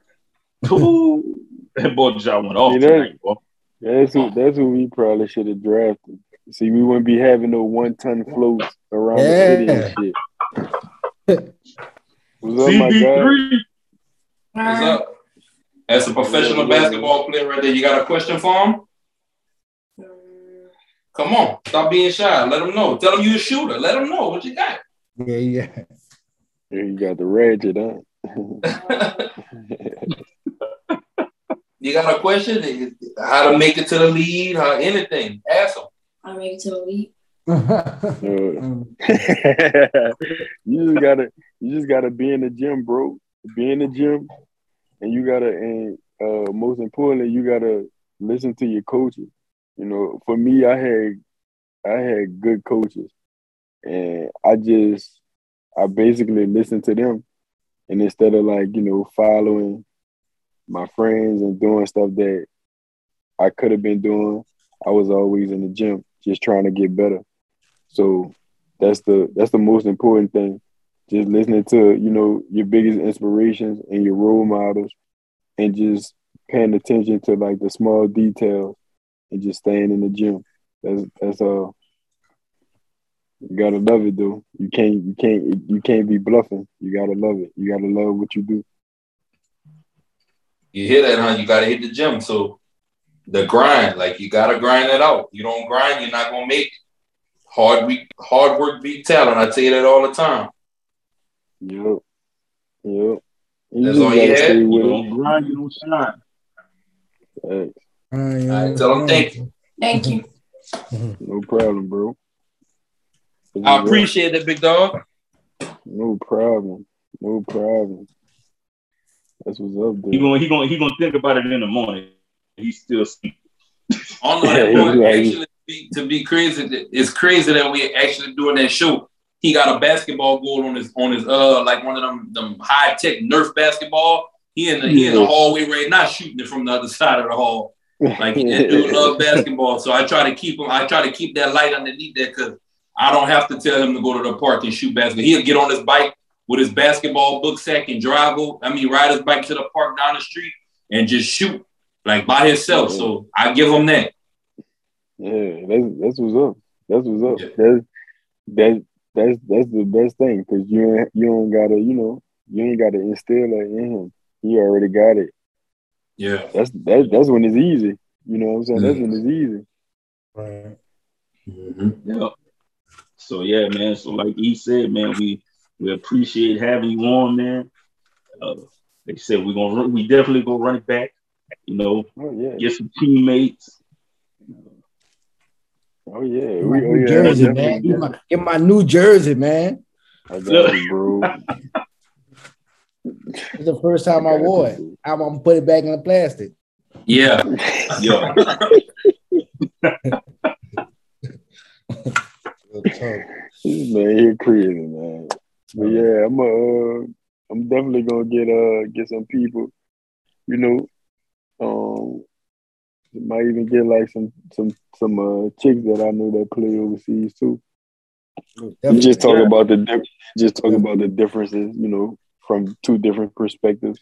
Two. that boy job went off tonight, boy. That's who. That's who we probably should have drafted. See, we wouldn't be having no one-ton floats around yeah. the city and shit. What's up, my guy? What's up? As a professional basketball player right there, you got a question for him? Uh, Come on, stop being shy. Let them know. Tell them you're a shooter. Let them know what you got. Yeah, yeah. You got the ratchet, huh? you got a question? How to make it to the lead? How anything? Ask them. How to make it to the lead? you just gotta, you just gotta be in the gym, bro. Be in the gym, and you gotta, and uh, most importantly, you gotta listen to your coaches. You know, for me, I had, I had good coaches, and I just, I basically listened to them, and instead of like you know following my friends and doing stuff that I could have been doing, I was always in the gym, just trying to get better. So that's the that's the most important thing. Just listening to you know your biggest inspirations and your role models, and just paying attention to like the small details, and just staying in the gym. That's that's. Uh, you gotta love it though. You can't you can't you can't be bluffing. You gotta love it. You gotta love what you do. You hear that, huh? You gotta hit the gym. So the grind, like you gotta grind it out. You don't grind, you're not gonna make it. Hard week, hard work beat talent. I tell you that all the time. Yep. Yep. You That's all you had. You don't grind, you don't shine. Thanks. All right, tell them thank you. Thank you. no problem, bro. I appreciate it, big dog. No problem. No problem. That's what's up, dude. He gonna he gonna he gonna think about it in the morning. He's still sleeping. On that point, actually, to be crazy, it's crazy that we're actually doing that show. He got a basketball goal on his on his uh like one of them them high tech Nerf basketball. He in the he in the hallway right now shooting it from the other side of the hall. Like he dude love basketball, so I try to keep him. I try to keep that light underneath there because I don't have to tell him to go to the park and shoot basketball. He'll get on his bike with his basketball book sack and drive. I mean, ride his bike to the park down the street and just shoot like by himself. So I give him that. Yeah, that's that's what's up. That's what's up. Yeah. That's that that's that's the best thing because you you don't gotta you know you ain't gotta instill it in him. He already got it. Yeah, that's that, that's when it's easy. You know what I'm saying? Mm-hmm. That's when it's easy. Right. Mm-hmm. Yeah. So yeah, man. So like he said, man, we we appreciate having you on, man. Uh, they said we're gonna run, we definitely gonna run it back. You know, oh, yeah. get some teammates. Oh yeah, we, oh, New yeah, Jersey, man. Get my, get my New Jersey, man. I got it, bro. it's the first time I wore it. I'm gonna put it back in the plastic. Yeah, yeah. man, you're crazy, man. But yeah, I'm uh, I'm definitely gonna get uh get some people, you know, um, might even get like some some some uh chicks that I know that play overseas too. You just talk yeah. about the just talk about the differences, you know, from two different perspectives.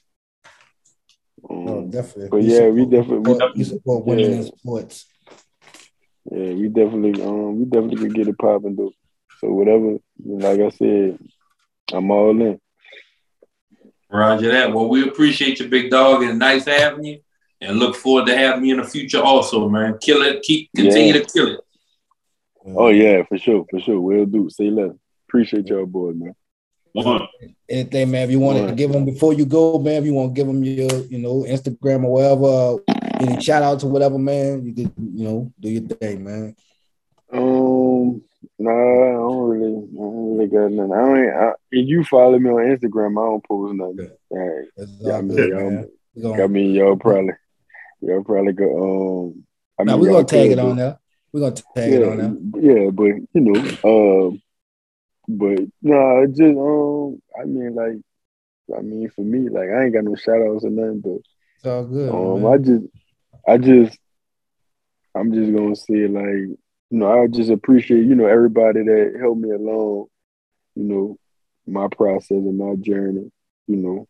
Um, no, definitely. But yeah, we definitely we, support women yeah. in sports. Yeah, we definitely um we definitely can get it popping though. So whatever, like I said, I'm all in. Roger that. Well, we appreciate you, big dog, and nice having you and look forward to having you in the future also, man. Kill it, keep continue yeah. to kill it. Oh yeah, for sure, for sure. We'll do. Say less. Appreciate y'all boy, man. Uh-huh. Anything, man. If you want to give them before you go, man. If you want to give them your, you know, Instagram or whatever, any shout out to whatever, man. You could, you know, do your thing, man. Um, nah, I don't really, I don't really got nothing. I don't. I, if you follow me on Instagram, I don't post nothing. Yeah, I mean, y'all, I mean, y'all probably Y'all probably go. Um, I mean, we're gonna tag it on there. We're gonna tag yeah, it on there. Yeah, but you know, um, but no, nah, just um, I mean, like I mean, for me, like I ain't got no shout outs or nothing, but it's all good. Um, man. I just, I just, I'm just gonna say like, you know, I just appreciate, you know, everybody that helped me along, you know, my process and my journey, you know,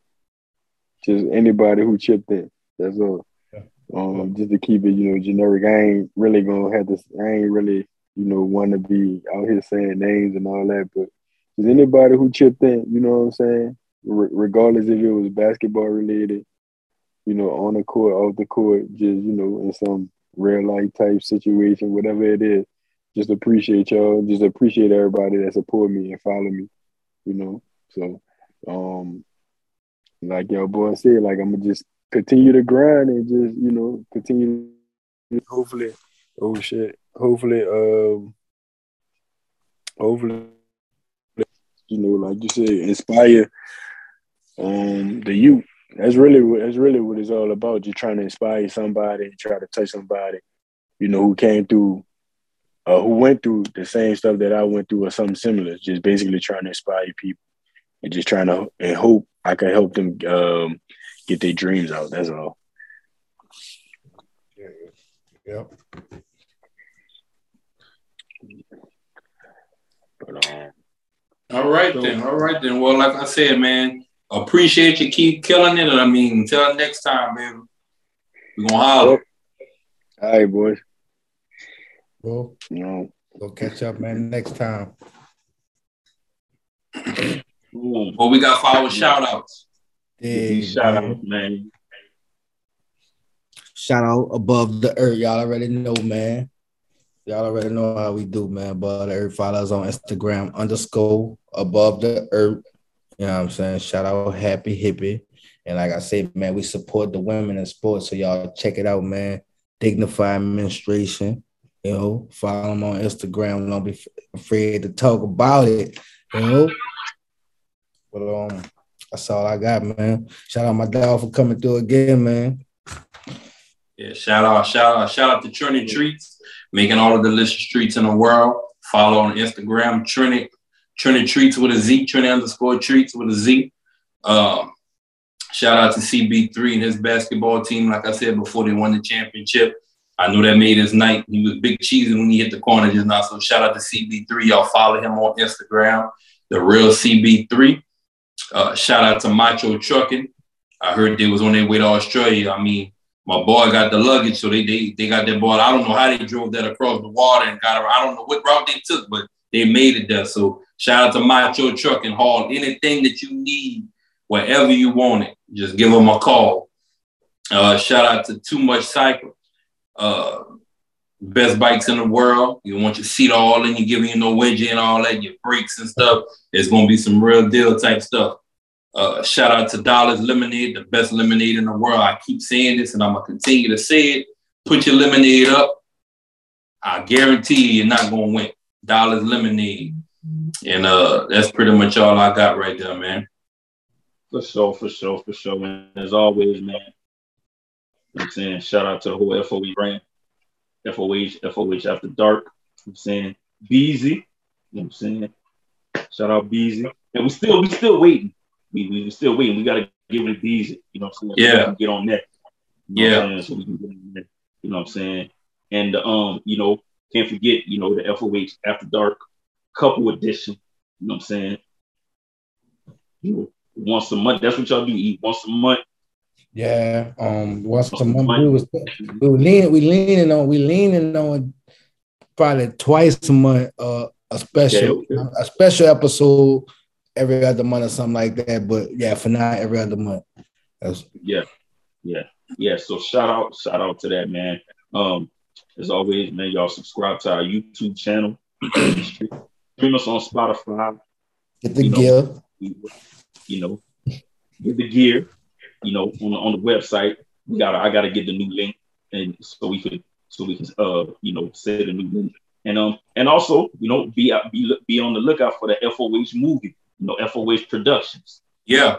just anybody who chipped in. That's all. Um, just to keep it, you know, generic. I ain't really gonna have this. I ain't really, you know, want to be out here saying names and all that. But is anybody who chipped in, you know what I'm saying? regardless if it was basketball related, you know, on the court, off the court, just you know, in some real life type situation, whatever it is. Just appreciate y'all. Just appreciate everybody that support me and follow me. You know, so um, like y'all boy said, like I'm gonna just continue to grind and just you know continue. Hopefully, oh shit. Hopefully, um, hopefully, you know, like you said, inspire um the youth. That's really what that's really what it's all about. Just trying to inspire somebody, try to touch somebody, you know, who came through, uh, who went through the same stuff that I went through or something similar. Just basically trying to inspire people and just trying to and hope I can help them um, get their dreams out. That's all. Yep. But, um, all right then. All right then. Well, like I said, man, appreciate you. Keep killing it. I mean, until next time, man. We're gonna holler. All right, boys. Well, no. We'll catch up, man, next time. Well, we got five shout outs. Yeah, shout out, man. Shout out above the earth. Y'all already know, man. Y'all already know how we do, man. Above the earth. Follow us on Instagram underscore above the earth. You know what I'm saying? Shout out Happy Hippie. And like I said, man, we support the women in sports. So y'all check it out, man. Dignified Menstruation. You know, follow them on Instagram. Don't be afraid to talk about it. You know. But um, that's all I got, man. Shout out my dog for coming through again, man. Yeah, shout out, shout out, shout out to Trini Treats, making all the delicious treats in the world. Follow on Instagram, Trini, Trini Treats with a Z, Trini underscore treats with a Z. Um, shout out to CB3 and his basketball team. Like I said before, they won the championship. I know that made his night. He was big cheesing when he hit the corner just now. So shout out to CB3. Y'all follow him on Instagram, the real CB3. Uh, shout out to Macho Trucking. I heard they was on their way to Australia. I mean, my boy got the luggage, so they they they got that boy. I don't know how they drove that across the water and got. around. I don't know what route they took, but they made it there. So shout out to Macho Trucking Haul. Anything that you need, wherever you want it, just give them a call. Uh, shout out to Too Much Cycle. Uh, best bikes in the world. You want your seat all in, you giving you no wedgie and all that, your brakes and stuff. It's gonna be some real deal type stuff. Uh, shout out to Dolly's Lemonade, the best lemonade in the world. I keep saying this and I'm gonna continue to say it. Put your lemonade up. I guarantee you, you're not gonna win. Dolly's Lemonade. And uh, that's pretty much all I got right there, man. For sure, for sure, for sure. And as always, man, I'm saying shout out to the whole brand. FOH, FOH After Dark. I'm saying Beezy. You know what I'm saying? Shout out Beezy. And we still we still waiting. We we still waiting. We gotta give it a Beezy. You know what I'm saying? Yeah. get on that. You yeah. So we can get on that. You know what I'm saying? And um, you know, can't forget, you know, the FOH After Dark couple edition. You know what I'm saying? You know, once a month. That's what y'all do. Eat once a month. Yeah, um, once a month we was we were leaning we leaning on we leaning on probably twice a month uh, a special yeah, okay. a special episode every other month or something like that. But yeah, for now every other month. That's, yeah, yeah, yeah. So shout out shout out to that man. Um, as always, man, y'all subscribe to our YouTube channel. Stream us on Spotify. Get the you gear. Know, you know, get the gear you know, on the, on the website. We got I got to get the new link, and so we could so we can uh you know set a new link, and um and also you know be be be on the lookout for the FOH movie, you know FOH Productions. Yeah,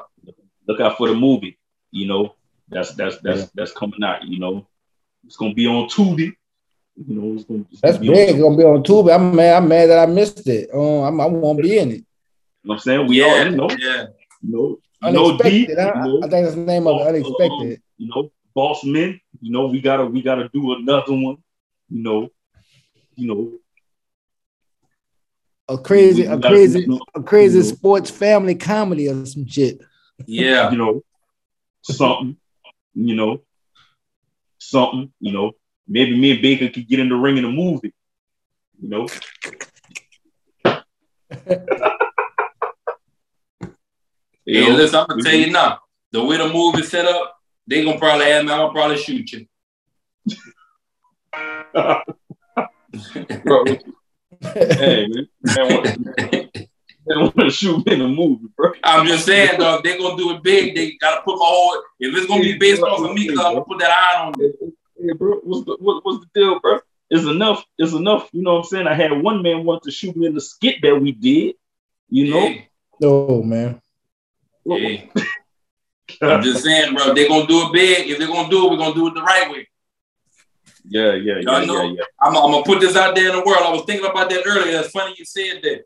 look out for the movie. You know that's that's that's yeah. that's coming out. You know it's gonna be on Tubi. You know, it's gonna, it's that's gonna big. It's gonna be on Tubi. I'm mad. I'm mad that I missed it. Um, I'm, I won't be in it. You know what I'm saying we yeah, all you know. Yeah. You know, unexpected. No D, I, you know, I, think that's the name of it. Unexpected. Um, you know, boss men. You know, we gotta we gotta do another one. You know, you know. A crazy, a crazy, a crazy you know, sports family comedy or some shit. Yeah, you know, something. You know, something. You know, maybe me and Baker could get in the ring in a movie. You know. Yeah, listen, I'm gonna tell you now. The way the move is set up, they gonna probably have me. I'm gonna probably shoot you. bro, hey man, they want to shoot me in the movie, bro. I'm just saying, dog. They gonna do it big. They gotta put my whole. If it's gonna be based off of me, cause I'm gonna put that eye on. Hey, bro, what's the what, what's the deal, bro? It's enough. It's enough. You know what I'm saying? I had one man want to shoot me in the skit that we did. You know. Yeah. Oh man. Hey. I'm just saying, bro. They're gonna do it big. If they're gonna do it, we're gonna do it the right way. Yeah, yeah, yeah, yeah, yeah. I'm, I'm, gonna put this out there in the world. I was thinking about that earlier. It's funny you said that.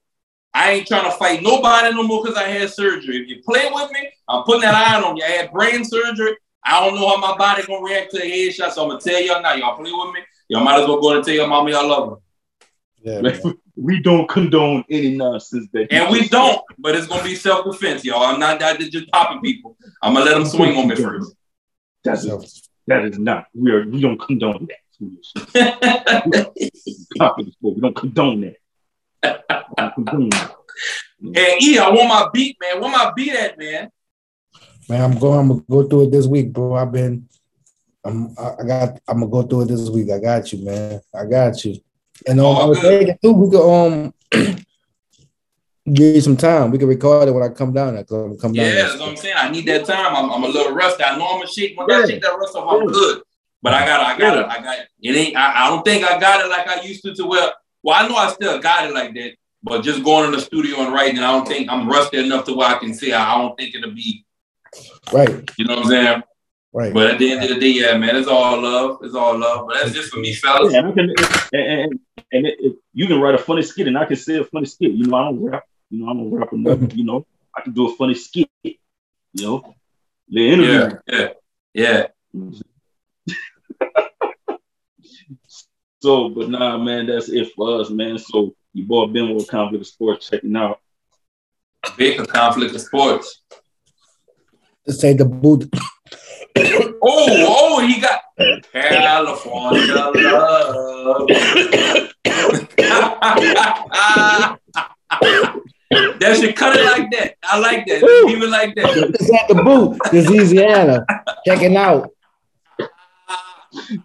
I ain't trying to fight nobody no more because I had surgery. If you play with me, I'm putting that iron on you. I had brain surgery. I don't know how my body gonna react to the headshot, so I'm gonna tell y'all now. Y'all play with me. Y'all might as well go and tell your mama y'all love her. Yeah, we don't condone any nonsense that. And we don't, but it's gonna be self defense, y'all. I'm not that just popping people. I'm gonna let them swing on me first. That's that is not. We are. We don't condone that. we don't condone that. Hey, E, I want my beat, man. Where my beat at, man? Man, I'm going. I'm gonna go through it this week, bro. I've been. I'm. I got. I'm gonna go through it this week. I got you, man. I got you. And um, oh, I was thinking too, we could um give you some time. We can record it when I come down. I come, come down. Yeah, that's what I'm saying. I need that time. I'm, I'm a little rusty. I know I'm gonna shake. When yeah. I shake that rust off, I'm good. But I got, I got it. I got it. It ain't. I, I don't think I got it like I used to. To where, well, I know I still got it like that. But just going in the studio and writing, I don't think I'm rusty enough to where I can say I don't think it'll be right. You know what I'm saying? Right. But at the end of the day, yeah, man, it's all love. It's all love. But that's just for me, fellas. Yeah, and, can, and, and, and it, it, you can write a funny skit, and I can say a funny skit. You know, I don't rap. You know, I'm a rapper. you know, I can do a funny skit. You know, the interview. Yeah, yeah, yeah. so, but nah, man, that's it for us, man. So, you boy been with Conflict of Sportz, checking out. Big Conflict of Sportz. Let's say the boot oh, oh, he got California love. that should cut it like that. I like that. Leave it like that. It's at the boot, Louisiana. Checking out.